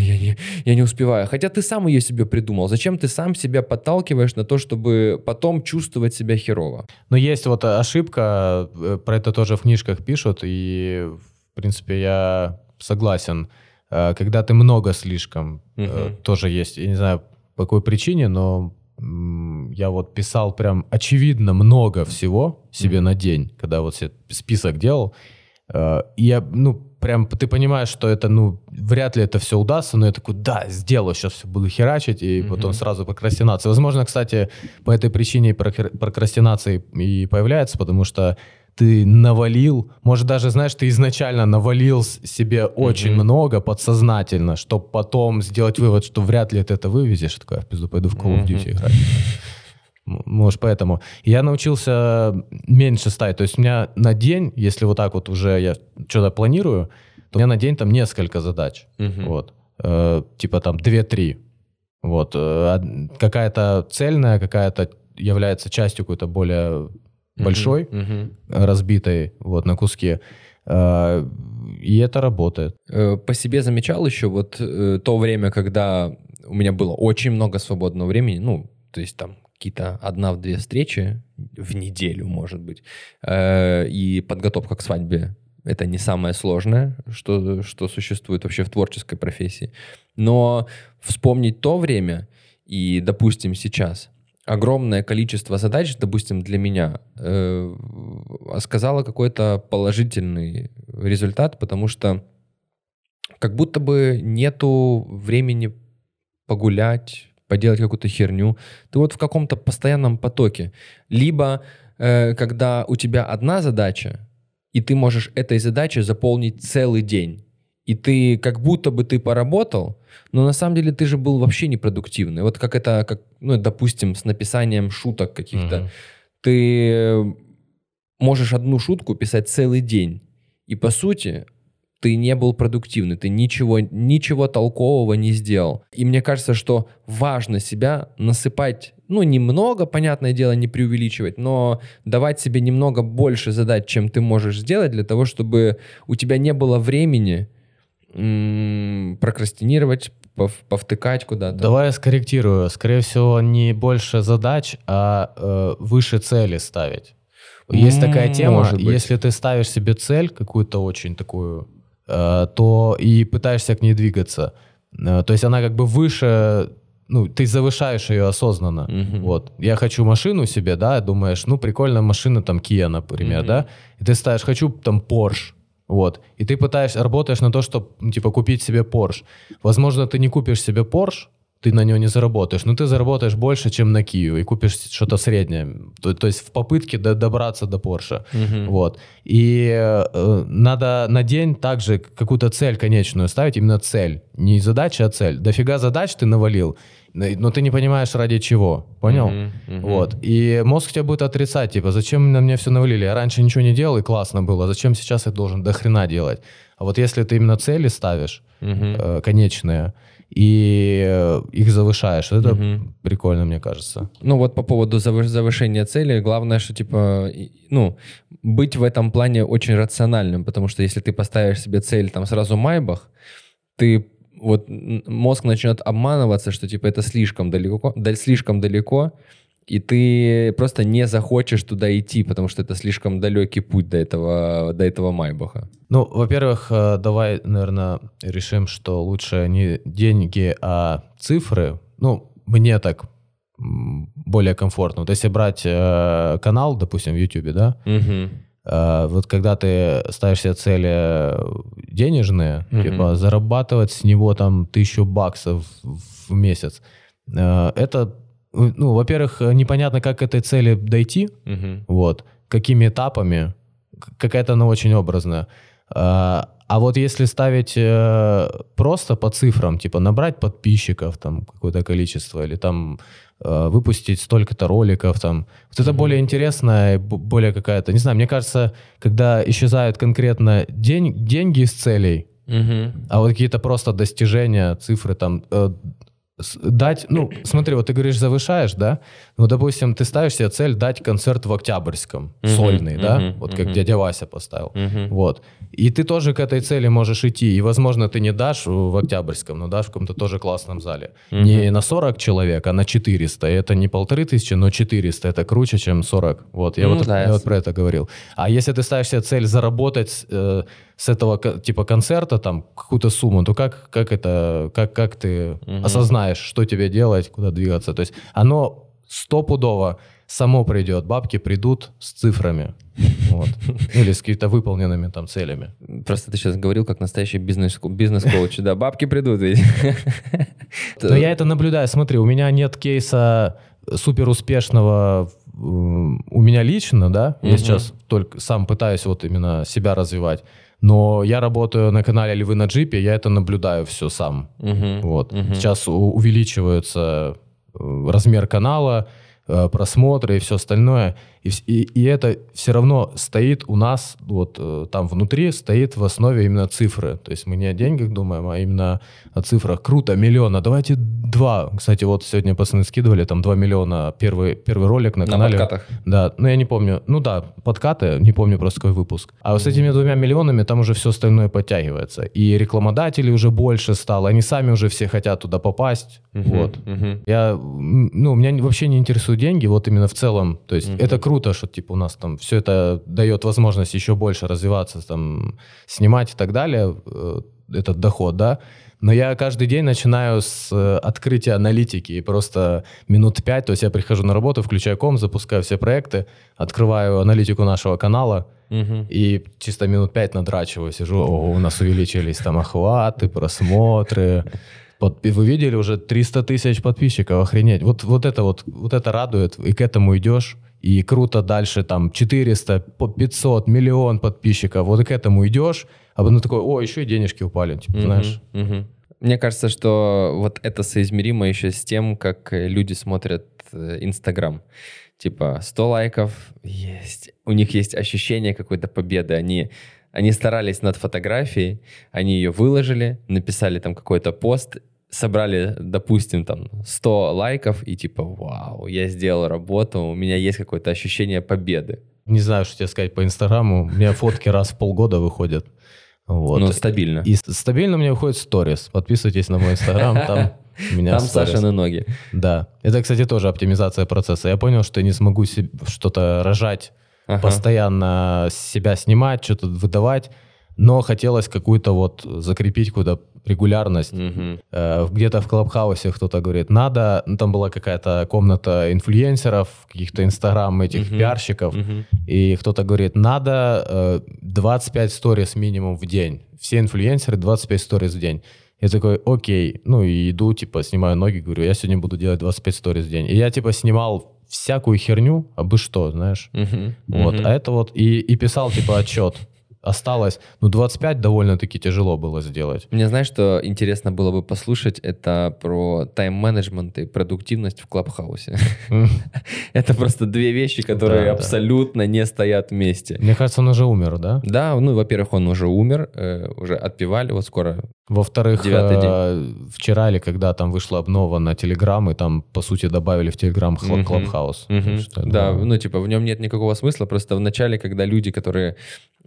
я не, я не успеваю. Хотя ты сам ее себе придумал. Зачем ты сам себя подталкиваешь на то, чтобы потом чувствовать себя херово? Но есть вот ошибка, э, про это тоже в книжках пишут, и, в принципе, я согласен. Э, Когда ты много слишком, Мгм. тоже есть, я не знаю, по какой причине, но я вот писал прям очевидно много всего себе Мгм. на день, когда вот себе список делал. Я, ну, прям ты понимаешь, что это, ну, вряд ли это все удастся, но я такой, да, сделаю, сейчас все буду херачить, и Мгм. потом сразу прокрастинация. Возможно, кстати, по этой причине прокрастинация и появляется, потому что ты навалил, может даже, знаешь, ты изначально навалил себе очень Мгм. много подсознательно, чтобы потом сделать вывод, что вряд ли ты это вывезешь. Я такой, «А, в пизду, пойду в Call of. Duty играть. Может, поэтому. Я научился меньше ставить. То есть у меня на день, если вот так вот уже я что-то планирую, то у меня на день там несколько задач. Мгм. Вот. Э, типа там 2-3. Вот. Э, какая-то цельная, какая-то является частью какой-то более большой, Мгм. разбитой вот на куски. Э, И это работает. Э, По себе замечал еще вот э, то время, когда у меня было очень много свободного времени, ну, то есть там какие-то одна-две встречи в неделю, может быть, э, и подготовка к свадьбе это не самое сложное, что, что существует вообще в творческой профессии. Но вспомнить то время и, допустим, сейчас огромное количество задач, допустим, для меня, э, сказала какой-то положительный результат, потому что как будто бы нету времени погулять, поделать какую-то херню. Ты вот в каком-то постоянном потоке. Либо э, когда у тебя одна задача, и ты можешь этой задачей заполнить целый день. И ты как будто бы ты поработал, но на самом деле ты же был вообще непродуктивный. Вот как это, как, ну, допустим, с написанием шуток каких-то. Мгм. Ты э, можешь одну шутку писать целый день. И по сути, ты не был продуктивный, ты ничего, ничего толкового не сделал. И мне кажется, что важно себя насыпать, ну, немного, понятное дело, не преувеличивать, но давать себе немного больше задач, чем ты можешь сделать, для того, чтобы у тебя не было времени м, прокрастинировать, пов- повтыкать куда-то. Давай я скорректирую. Скорее всего, не больше задач, а э, выше цели ставить. Есть такая тема, если ты ставишь себе цель какую-то очень такую, то и пытаешься к ней двигаться. Э, то есть она как бы выше, ну, ты завышаешь ее осознанно. Мгм. Вот. Я хочу машину себе, да, думаешь, ну, прикольная машина, там, Kia, например, Мгм. да, и ты ставишь, хочу там Porsche, вот, и ты пытаешься, работаешь на то, чтобы, типа, купить себе Porsche. Возможно, ты не купишь себе Porsche, ты на него не заработаешь, но ты заработаешь больше, чем на Kia, и купишь что-то среднее. То, то есть в попытке до- добраться до Porsche. Мгм. Вот. И э, надо на день также какую-то цель конечную ставить, именно цель. Не задача, а цель. Дофига задач ты навалил, но ты не понимаешь, ради чего. Понял? Мгм. Вот. И мозг тебя будет отрицать, типа, зачем на мне все навалили? Я раньше ничего не делал, и классно было. Зачем сейчас я должен до хрена делать? А вот если ты именно цели ставишь, Мгм. э, конечные, и э, их завышаешь, это Мгм. прикольно, мне кажется. Ну вот по поводу завы- завышения цели, главное, что типа, ну, быть в этом плане очень рациональным, потому что если ты поставишь себе цель там сразу Майбах, ты вот мозг начнет обманываться, что типа это слишком далеко, да, слишком далеко, и ты просто не захочешь туда идти, потому что это слишком далекий путь до этого, до этого Майбаха. Ну, во-первых, э, давай, наверное, решим, что лучше не деньги, а цифры. Ну, мне так более комфортно. Вот если брать э, канал, допустим, в YouTube, да, Мгм. э, вот когда ты ставишь себе цели денежные, Мгм. типа зарабатывать с него там тысячу баксов в месяц, э, это, ну, во-первых, непонятно, как к этой цели дойти, Мгм. вот, какими этапами, какая-то она очень образная. А, а вот если ставить э, просто по цифрам, типа набрать подписчиков, там какое-то количество, или там э, выпустить столько-то роликов, там, вот это более интересно, более какая-то, не знаю, мне кажется, когда исчезают конкретно день, деньги из целей, Мгм. а вот какие-то просто достижения, цифры там, э, с- дать, ну, смотри, вот ты говоришь, завышаешь, да? Ну, допустим, ты ставишь себе цель дать концерт в Октябрьском, Мгм, сольный, да? мгм, Вот как мгм. дядя Вася поставил. Мгм. Вот. И ты тоже к этой цели можешь идти. И, возможно, ты не дашь в Октябрьском, но дашь в каком-то тоже классном зале. Не на 40 человек, а на 400. И это не полторы тысячи, но 400. Это круче, чем 40. Вот, я, Ну вот, да, я вот про это говорил. А если ты ставишь себе цель заработать э, с этого типа концерта там какую-то сумму, то как, как это, как, как ты Мгм. осознаешь, что тебе делать, куда двигаться? То есть оно стопудово само придет, бабки придут с цифрами. Вот. Или с какими-то выполненными там целями. Просто ты сейчас говорил как настоящий бизнес- бизнес-коуч. Да, бабки придут ведь. Но я это наблюдаю. Смотри, у меня нет кейса супер успешного у меня лично, да, я сейчас только сам пытаюсь вот именно себя развивать, но я работаю на канале Львы на джипе, я это наблюдаю все сам. Мгм. Вот. Мгм. Сейчас увеличивается э, размер канала, э, просмотры и все остальное. И, и, и это все равно стоит у нас, вот э, там внутри стоит в основе именно цифры. То есть мы не о деньгах думаем, а именно о цифрах. Круто, миллион, а давайте два. Кстати, вот сегодня пацаны скидывали, там 2 миллиона первый, первый ролик на На канале. подкатах. Да, ну я не помню. Ну да, подкаты, не помню просто какой выпуск. А вот с этими двумя миллионами там уже все остальное подтягивается. И рекламодателей уже больше стало, они сами уже все хотят туда попасть. Мгм, Вот. мгм. Я, ну, меня вообще не интересуют деньги, вот именно в целом. То есть Мгм. это круто, что типа у нас там все это дает возможность еще больше развиваться, там, снимать и так далее, э, этот доход, да. Но я каждый день начинаю с э, открытия аналитики и просто минут пять, то есть я прихожу на работу, включаю ком, запускаю все проекты, открываю аналитику нашего канала, Мгм. и чисто минут пять надрачиваю, сижу, ого, у нас увеличились там охваты, просмотры. Под- Вы видели уже 300 тысяч подписчиков, охренеть. Вот, вот это вот, вот это радует, и к этому идешь, и круто дальше там 400, по 500, миллион подписчиков, вот к этому идешь, а потом такой, о, еще и денежки упали, типа, Мгм, знаешь. мгм. Мне кажется, что вот это соизмеримо еще с тем, как э, люди смотрят э, Инстаграм. Типа 100 лайков есть. У них есть ощущение какой-то победы. Они, они старались над фотографией, они ее выложили, написали там какой-то пост, собрали, допустим, там 100 лайков и типа, вау, я сделал работу, у меня есть какое-то ощущение победы. Не знаю, что тебе сказать по Инстаграму, у меня фотки раз в полгода выходят. Вот. Ну, стабильно. И стабильно у меня выходит сторис. Подписывайтесь на мой Инстаграм, там у меня Там. Сашины ноги. Да. Это, кстати, тоже оптимизация процесса. Я понял, что я не смогу что-то рожать, Ага. постоянно себя снимать, что-то выдавать, но хотелось какую-то вот закрепить какую-то регулярность. Э, Где-то в Клабхаусе кто-то говорит, надо, ну, там была какая-то комната инфлюенсеров, каких-то инстаграм этих Мгм. пиарщиков, Мгм. и кто-то говорит, надо э, 25 сториз минимум в день. Все инфлюенсеры 25 сториз в день. Я такой, окей, ну и иду, типа, снимаю ноги, говорю, я сегодня буду делать 25 сториз в день. И я, типа, снимал всякую херню, а бы что, знаешь. Мгм. Вот, Мгм. а это вот, и, и писал, типа, отчет. Осталось, ну, 25 довольно-таки тяжело было сделать. Мне знаешь, что интересно было бы послушать, это про тайм-менеджмент и продуктивность в Клабхаусе. Это просто две вещи, которые абсолютно не стоят вместе. Мне кажется, он уже умер, да? Да, ну, во-первых, он уже умер, э, уже отпевали, вот скоро. Во-вторых, э, вчера или когда там вышла обнова на Телеграм, и там, по сути, добавили в Телеграм. Мгм. Что, Да, ну, типа, в нем нет никакого смысла, просто в начале, когда люди, которые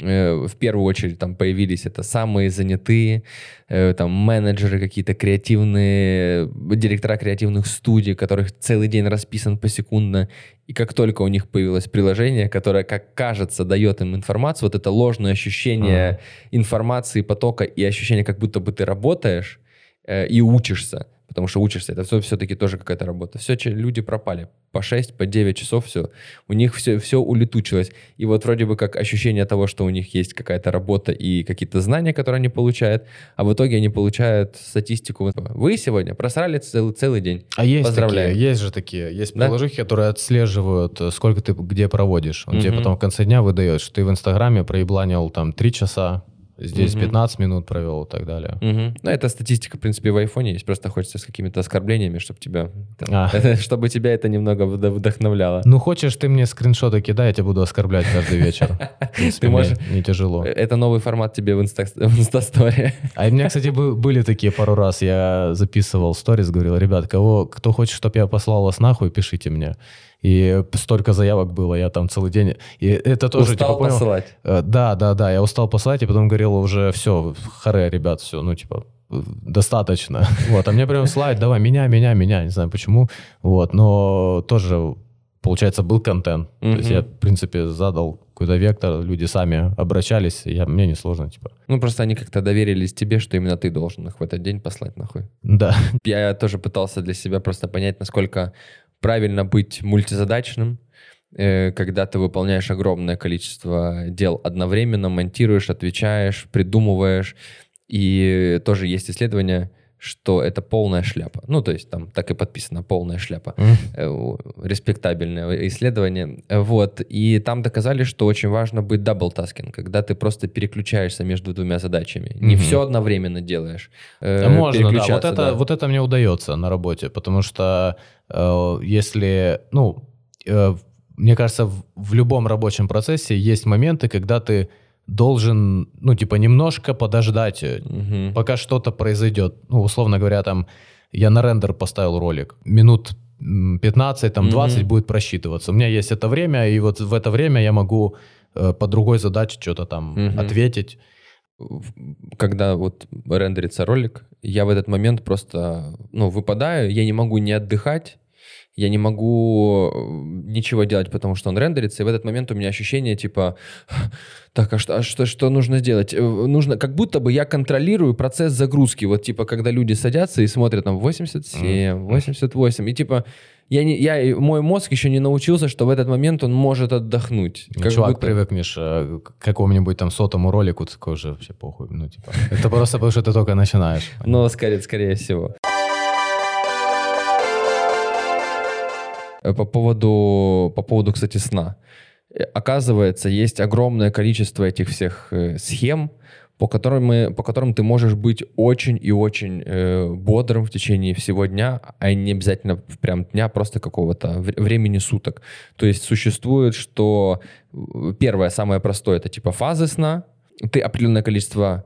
в первую очередь там появились, это самые занятые, э, там, менеджеры какие-то креативные, директора креативных студий, которых целый день расписан посекундно, и как только у них появилось приложение, которое, как кажется, дает им информацию, вот это ложное ощущение информации, потока и ощущение, как будто бы ты работаешь э, и учишься, потому что учишься, это все, все-таки тоже какая-то работа. Все, люди пропали. По 6, по 9 часов все. У них все, все улетучилось. И вот вроде бы как ощущение того, что у них есть какая-то работа и какие-то знания, которые они получают, а в итоге они получают статистику. Вы сегодня просрали целый, целый день. А есть Поздравляю. такие, есть же такие, есть Да? приложухи, которые отслеживают, э, сколько ты где проводишь. Он тебе Мгм. потом в конце дня выдает, что ты в Инстаграме проебланил там 3 часа, здесь Мгм. 15 минут провел и так далее. Мгм. Ну, эта статистика, в принципе, в айфоне есть. Просто хочется с какими-то оскорблениями, чтобы тебя, А. чтобы тебя это немного вдо- вдохновляло. Ну, хочешь, ты мне скриншоты кидай, я тебя буду оскорблять каждый вечер. В принципе, Ты можешь- мне Не тяжело. Это новый формат тебе в, инста, в инстасторе. А у меня, кстати, бы- были такие пару раз, я записывал сторис, говорил, ребят, кого, кто хочет, чтобы я послал вас нахуй, пишите мне. И столько заявок было, я там целый день... И это тоже, Устал типа, понял? посылать. Э, Да, да, да, я устал послать, и потом говорил уже, все, харе, ребят, все, ну, типа, достаточно. Вот, а мне прям слайд, давай, меня, меня, меня, не знаю почему. Вот, но тоже, получается, был контент. То есть я, в принципе, задал какой-то вектор, люди сами обращались, я, мне несложно, типа. Ну, просто они как-то доверились тебе, что именно ты должен их в этот день послать нахуй. Да, Я тоже пытался для себя просто понять, насколько правильно быть мультизадачным, э, когда ты выполняешь огромное количество дел одновременно, монтируешь, отвечаешь, придумываешь. И тоже есть исследование, что это полная шляпа. Ну, то есть там так и подписано «полная шляпа». Э, респектабельное исследование. Э, Вот. И там доказали, что очень важно быть double tasking, когда ты просто переключаешься между двумя задачами. Не все одновременно делаешь. Э, А можно, да. Вот это, да. вот это мне удается на работе, потому что э, если, ну, э, мне кажется, в, в любом рабочем процессе есть моменты, когда ты должен, ну, типа, немножко подождать, угу. пока что-то произойдет. Ну, условно говоря, там, я на рендер поставил ролик, минут 15, там, 20 угу. будет просчитываться. У меня есть это время, и вот в это время я могу э, по другой задаче что-то там угу. ответить. Когда вот рендерится ролик, я в этот момент просто, ну, выпадаю, я не могу не отдыхать, я не могу э, ничего делать, потому что он рендерится, и в этот момент у меня ощущение типа, так, а что, а что, что нужно сделать? Э, нужно, как будто бы я контролирую процесс загрузки, вот типа, когда люди садятся и смотрят там 87, 88, и типа, я не, я, мой мозг еще не научился, что в этот момент он может отдохнуть. Ну, как чувак, будто... привыкнешь э, к какому-нибудь там сотому ролику, такой уже вообще похуй. Ну, типа, это просто потому, что ты только начинаешь. Ну, скорее, скорее всего. По поводу, по поводу, кстати, сна. Э, оказывается, есть огромное количество этих всех э, схем, по которым, мы, по которым ты можешь быть очень и очень э, бодрым в течение всего дня, а не обязательно прям дня, просто какого-то времени суток. То есть существует, что первое, самое простое, это типа фазы сна. Ты определенное количество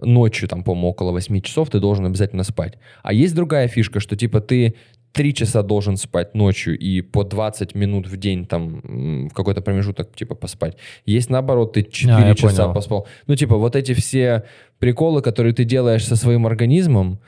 ночью, там, по-моему, около 8 часов ты должен обязательно спать. А есть другая фишка, что типа ты 3 часа должен спать ночью и по 20 минут в день там в какой-то промежуток типа поспать. Есть наоборот, ты 4 а, часа понял. поспал. Ну типа вот эти все приколы, которые ты делаешь со своим организмом,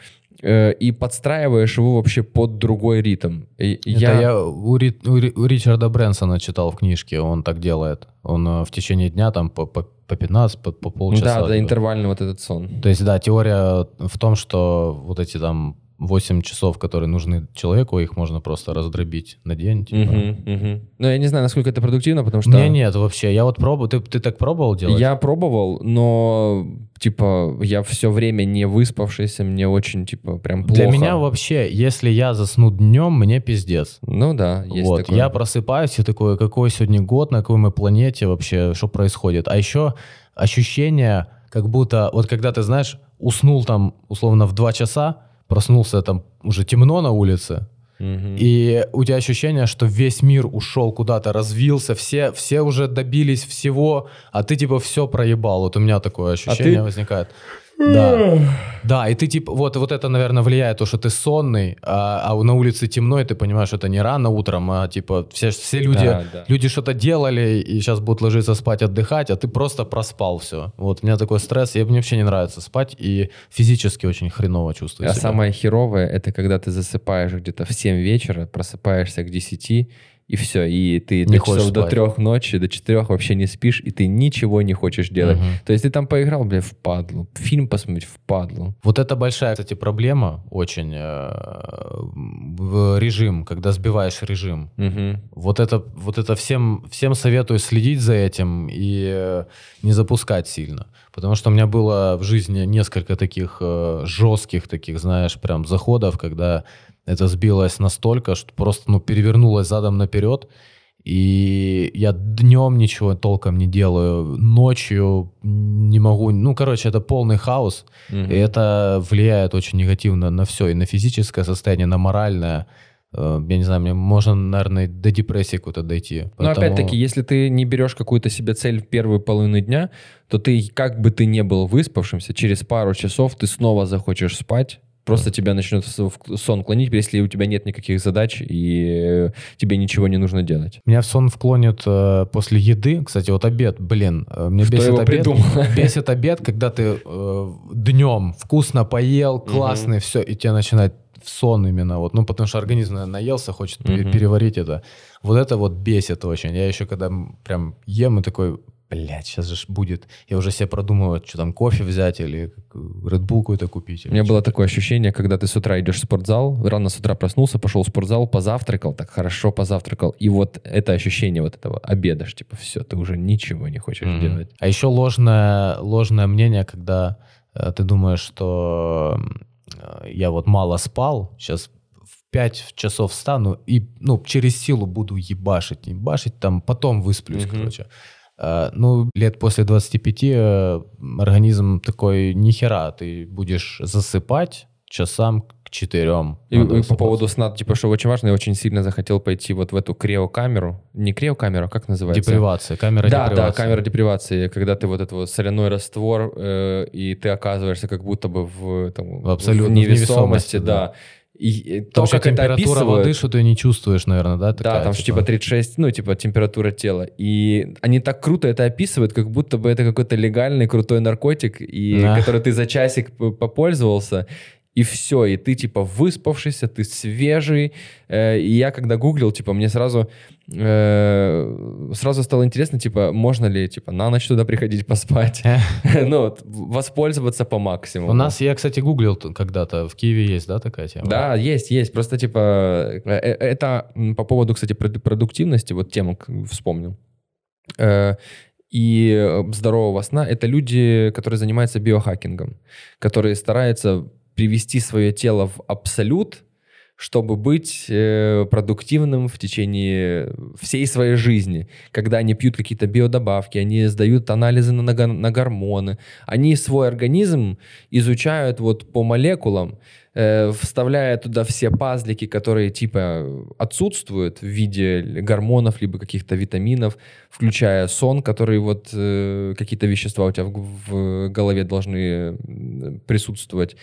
э, и подстраиваешь его вообще под другой ритм. И Это я, я у, Ри, у Ричарда Брэнсона читал в книжке, он так делает. Он э, в течение дня там по, по, по 15, по, по полчаса. Да, да, интервальный вот этот сон. То есть, да, теория в том, что вот эти там 8 часов, которые нужны человеку, их можно просто раздробить на день. Типа. Угу, угу. Ну, я не знаю, насколько это продуктивно, потому что... Не, нет, вообще. Я вот пробовал. Ты, ты так пробовал делать? Я пробовал, но, типа, я все время не выспавшийся, мне очень, типа, прям плохо. Для меня вообще, если я засну днем, мне пиздец. Ну да, есть вот, такое. Я просыпаюсь и такой, какой сегодня год, на какой мы планете вообще, что происходит. А еще ощущение, как будто, вот когда ты, знаешь, уснул там, условно, в 2 часа, проснулся, там уже темно на улице, Угу. И у тебя ощущение, что весь мир ушел куда-то, развился, все, все уже добились всего, а ты типа все проебал. Вот у меня такое ощущение а ты... возникает. Да. Да, и ты типа, вот, вот это, наверное, влияет, то, что ты сонный, а, а на улице темно, и ты понимаешь, что это не рано утром, а типа все, все люди, да, да. люди что-то делали, и сейчас будут ложиться спать, отдыхать, а ты просто проспал все. Вот у меня такой стресс, и мне вообще не нравится спать, и физически очень хреново чувствую А себя. самое херовое, это когда ты засыпаешь где-то в 7 вечера, просыпаешься к 10, и все, и ты не до часов до трех ночи, до четырех вообще не спишь, и ты ничего не хочешь делать. Угу. То есть ты там поиграл, бля, в падлу, фильм посмотреть в падлу. Вот это большая, кстати, проблема очень э, в режим, когда сбиваешь режим. Угу. Вот это, вот это всем, всем советую следить за этим и э, не запускать сильно. Потому что у меня было в жизни несколько таких э, жестких таких, знаешь, прям заходов, когда это сбилось настолько, что просто ну, перевернулось задом наперед. И я днем ничего толком не делаю, ночью не могу. Ну, короче, это полный хаос. Угу. И это влияет очень негативно на все. И на физическое состояние, на моральное. Э, я не знаю, мне можно, наверное, до депрессии куда-то дойти. Поэтому... Но опять-таки, если ты не берешь какую-то себе цель в первую половину дня, то ты, как бы ты не был выспавшимся, через пару часов ты снова захочешь спать, Просто тебя начнет в сон клонить, если у тебя нет никаких задач и тебе ничего не нужно делать. Меня в сон вклонит э, после еды. Кстати, вот обед, блин, э, мне Кто бесит обед. Бесит обед, когда ты э, днем вкусно поел, классный, угу. все, и тебя начинает в сон именно, вот, ну, потому что организм наверное, наелся, хочет угу. переварить это. Вот это вот бесит очень. Я еще когда прям ем и такой, блядь, сейчас же будет. Я уже себе продумываю, что там, кофе взять или Red Bull какой-то купить. У меня было такое ощущение, когда ты с утра идешь в спортзал, рано с утра проснулся, пошел в спортзал, позавтракал, так хорошо позавтракал. И вот это ощущение вот этого обеда, типа все, ты уже ничего не хочешь mm-hmm. делать. А еще ложное, ложное мнение, когда э, ты думаешь, что э, я вот мало спал, сейчас в 5 часов встану и ну, через силу буду ебашить, ебашить, там потом высплюсь, mm-hmm. короче. Э, ну, лет после 25 э, организм такой, нихера, ты будешь засыпать, часам к четырем. И, и по поводу сна, типа, что очень важно, я очень сильно захотел пойти вот в эту криокамеру. Не криокамеру, а как называется? Депривация, камера да, депривации. Да, камера депривации, когда ты вот этот вот соляной раствор, э, и ты оказываешься как будто бы в, там, в, абсолютно, в невесомости, да. да. И то, как температура воды, что ты не чувствуешь, наверное, да? Такая, да, там типа... типа 36, ну, типа температура тела. И они так круто это описывают, как будто бы это какой-то легальный крутой наркотик, и да. который ты за часик попользовался, и все, и ты типа выспавшийся, ты свежий. Э, и я когда гуглил, типа, мне сразу э, сразу стало интересно, типа, можно ли типа на ночь туда приходить поспать, ну воспользоваться по максимуму. У нас, я, кстати, гуглил когда-то, в Киеве есть, да, такая тема? Да, есть, есть. Просто типа э, это по поводу, кстати, продуктивности, вот тему вспомнил и здорового сна, это люди, которые занимаются биохакингом, которые стараются привести свое тело в абсолют, чтобы быть э, продуктивным в течение всей своей жизни. Когда они пьют какие-то биодобавки, они сдают анализы на, на, гормоны, они свой организм изучают вот по молекулам, э, вставляя туда все пазлики, которые типа отсутствуют в виде гормонов либо каких-то витаминов, включая сон, который вот э, какие-то вещества у тебя в, в голове должны присутствовать.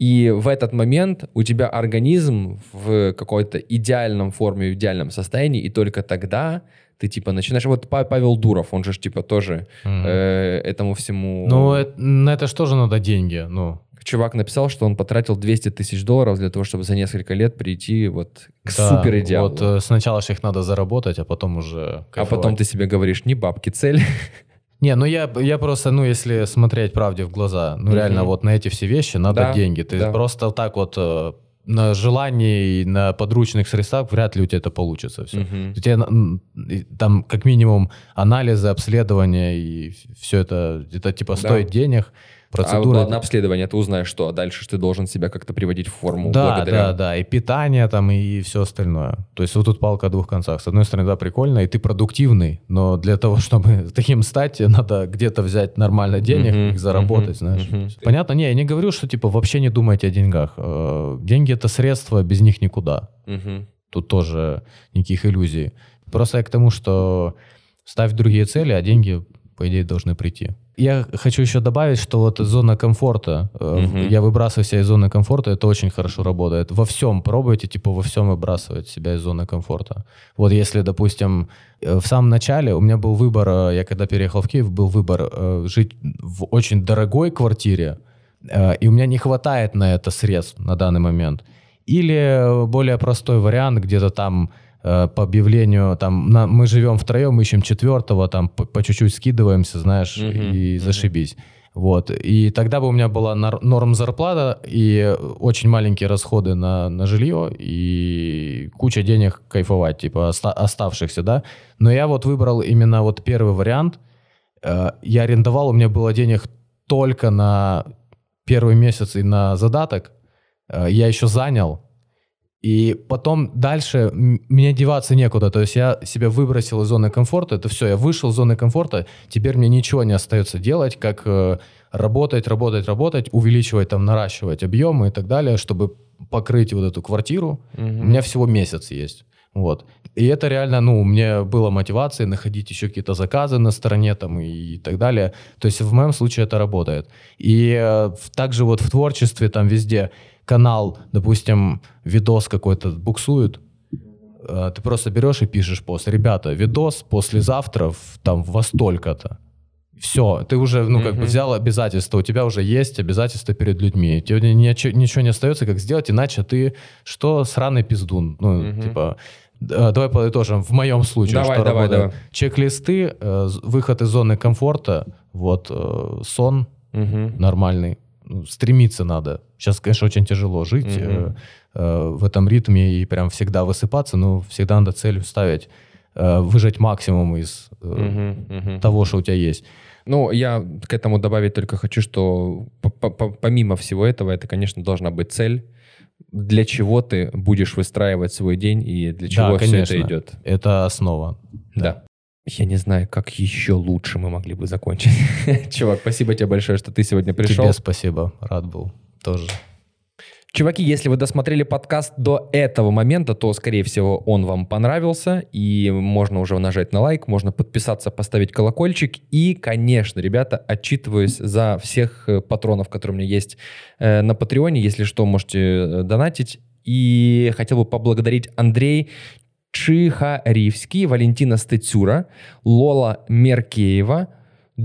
И в этот момент у тебя организм в какой-то идеальном форме, в идеальном состоянии, и только тогда ты типа начинаешь... Вот Павел Дуров, он же типа тоже mm э, этому всему... Ну, это, на это же тоже надо деньги, ну... Чувак написал, что он потратил 200 тысяч долларов для того, чтобы за несколько лет прийти вот к да, супер идеалу. Вот э, сначала же их надо заработать, а потом уже кайфовать. А потом ты себе говоришь, не бабки цель. Не, ну я, я просто, ну если смотреть правде в глаза, ну mm-hmm. реально вот на эти все вещи надо да, деньги. Ты да. просто так вот э, на желании и на подручных средствах вряд ли у тебя это получится все. Mm-hmm. У тебя там как минимум анализы, обследования и все это, это типа да. стоит денег. Процедура... А вот на обследование ты узнаешь что, а дальше ты должен себя как-то приводить в форму да, благодаря... Да, да, и питание там, и все остальное. То есть вот тут палка о двух концах. С одной стороны, да, прикольно, и ты продуктивный, но для того, чтобы таким стать, надо где-то взять нормально денег, их заработать, знаешь. Понятно? Не, я не говорю, что типа вообще не думайте о деньгах. Э, деньги — это средства, без них никуда. Тут тоже никаких иллюзий. Просто я к тому, что ставь другие цели, а деньги, по идее, должны прийти. Я хочу еще добавить, что вот зона комфорта, угу. я выбрасываю себя из зоны комфорта, это очень хорошо работает. Во всем пробуйте, типа во всем выбрасывать себя из зоны комфорта. Вот если, допустим, э, в самом начале у меня был выбор, э, я когда переехал в Киев, был выбор жить в очень дорогой квартире, и у меня не хватает на это средств на данный момент. Или более простой вариант, где-то там по объявлению, там, на, мы живем втроем, ищем четвертого, там, по, чуть-чуть скидываемся, знаешь, uh-huh, и uh-huh. зашибись. Вот. И тогда бы у меня была норм зарплата и очень маленькие расходы на, на жилье и куча денег кайфовать, типа оста- оставшихся, да. Но я вот выбрал именно вот первый вариант. Э, я арендовал, у меня было денег только на первый месяц и на задаток. Э, я еще занял, и потом дальше мне деваться некуда. То есть я себя выбросил из зоны комфорта. Это все, я вышел из зоны комфорта. Теперь мне ничего не остается делать, как э, работать, работать, работать, увеличивать, там, наращивать объемы и так далее, чтобы покрыть вот эту квартиру. Угу. У меня всего месяц есть. Вот. И это реально, ну, мне было мотивацией находить еще какие-то заказы на стороне там и, и так далее. То есть в моем случае это работает. И э, также вот в творчестве там везде канал, допустим, видос какой-то буксует, э, ты просто берешь и пишешь пост. Ребята, видос послезавтра в, там во столько-то. Все, ты уже, ну, как mm-hmm. бы взял обязательства, у тебя уже есть обязательства перед людьми. Тебе ничего, ничего не остается, как сделать, иначе ты что, сраный пиздун. Ну, mm-hmm. типа, э, давай подытожим, в моем случае, давай, что давай, работает. Давай. Чек-листы, э, выход из зоны комфорта, вот, сон mm-hmm. нормальный, ну, стремиться надо. Сейчас, конечно, очень тяжело жить mm-hmm. э, в этом ритме и прям всегда высыпаться, но всегда надо цель ставить, э, выжать максимум из э, mm-hmm. Mm-hmm. того, что у тебя есть. Ну, я к этому добавить только хочу, что помимо всего этого, это, конечно, должна быть цель, для чего ты будешь выстраивать свой день и для чего да, все конечно. это идет. Это основа. Да. да. Я не знаю, как еще лучше мы могли бы закончить. Чувак, спасибо тебе большое, что ты сегодня пришел. Тебе спасибо, рад был тоже. Чуваки, если вы досмотрели подкаст до этого момента, то, скорее всего, он вам понравился, и можно уже нажать на лайк, можно подписаться, поставить колокольчик, и, конечно, ребята, отчитываюсь за всех э, патронов, которые у меня есть э, на Патреоне, если что, можете э, донатить, и хотел бы поблагодарить Андрей Чихаривский, Валентина Стецюра, Лола Меркеева,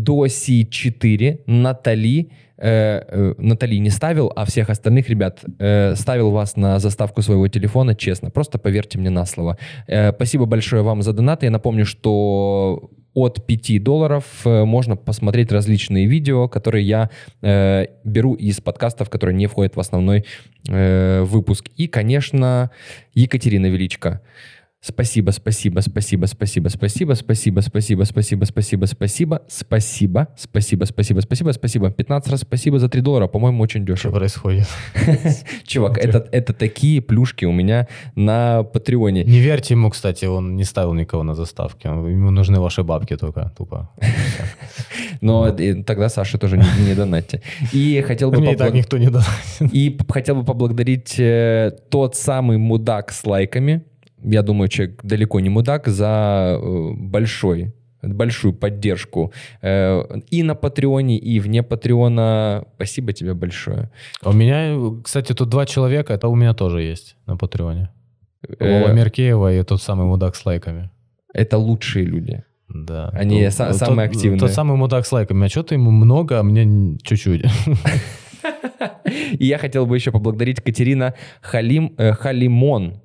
Доси 4, Натали, э, э, Натали не ставил, а всех остальных ребят э, ставил вас на заставку своего телефона, честно. Просто поверьте мне на слово. Э, спасибо большое вам за донаты. Я напомню, что от 5 долларов э, можно посмотреть различные видео, которые я э, беру из подкастов, которые не входят в основной э, выпуск. И, конечно, Екатерина Величко. Спасибо, спасибо, спасибо, спасибо, спасибо, спасибо, спасибо, спасибо, спасибо, спасибо, спасибо, спасибо, спасибо, спасибо, спасибо. 15 раз спасибо за 3 доллара, по-моему, очень Что дешево. происходит? Чувак, это, это такие плюшки у меня на Патреоне. Не верьте ему, кстати, он не ставил никого на заставке. Ему нужны ваши бабки только, тупо. Но э, тогда Саша тоже не, не донатьте. И хотел бы Мне и так никто не даст. И хотел бы поблагодарить э, тот самый мудак с лайками. Я думаю, человек далеко не мудак за э, большой большую поддержку э, и на Патреоне, и вне Патреона. Спасибо тебе большое. А У меня, кстати, тут два человека, это у меня тоже есть на Патреоне. Э, Вова Меркеева и тот самый мудак с лайками. Это лучшие люди. Да. Они Ну, са- тот- самые активные. Тот самый мудак с лайками. А что-то ему много, а мне чуть-чуть. И я хотел бы еще поблагодарить Катерина Халим, э, Халимон.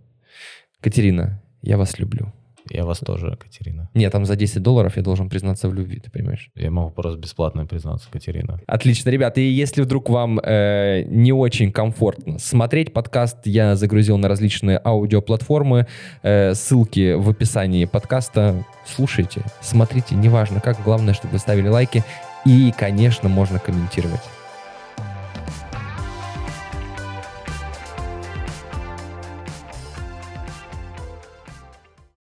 Катерина, я вас люблю. Я вас тоже, Катерина. Нет, там за 10 долларов я должен признаться в любви, ты понимаешь? Я могу просто бесплатно признаться, Катерина. Отлично, ребята. И если вдруг вам э, не очень комфортно смотреть подкаст, я загрузил на различные аудиоплатформы. Э, ссылки в описании подкаста. Слушайте, смотрите, неважно как. Главное, чтобы вы ставили лайки. И, конечно, можно комментировать.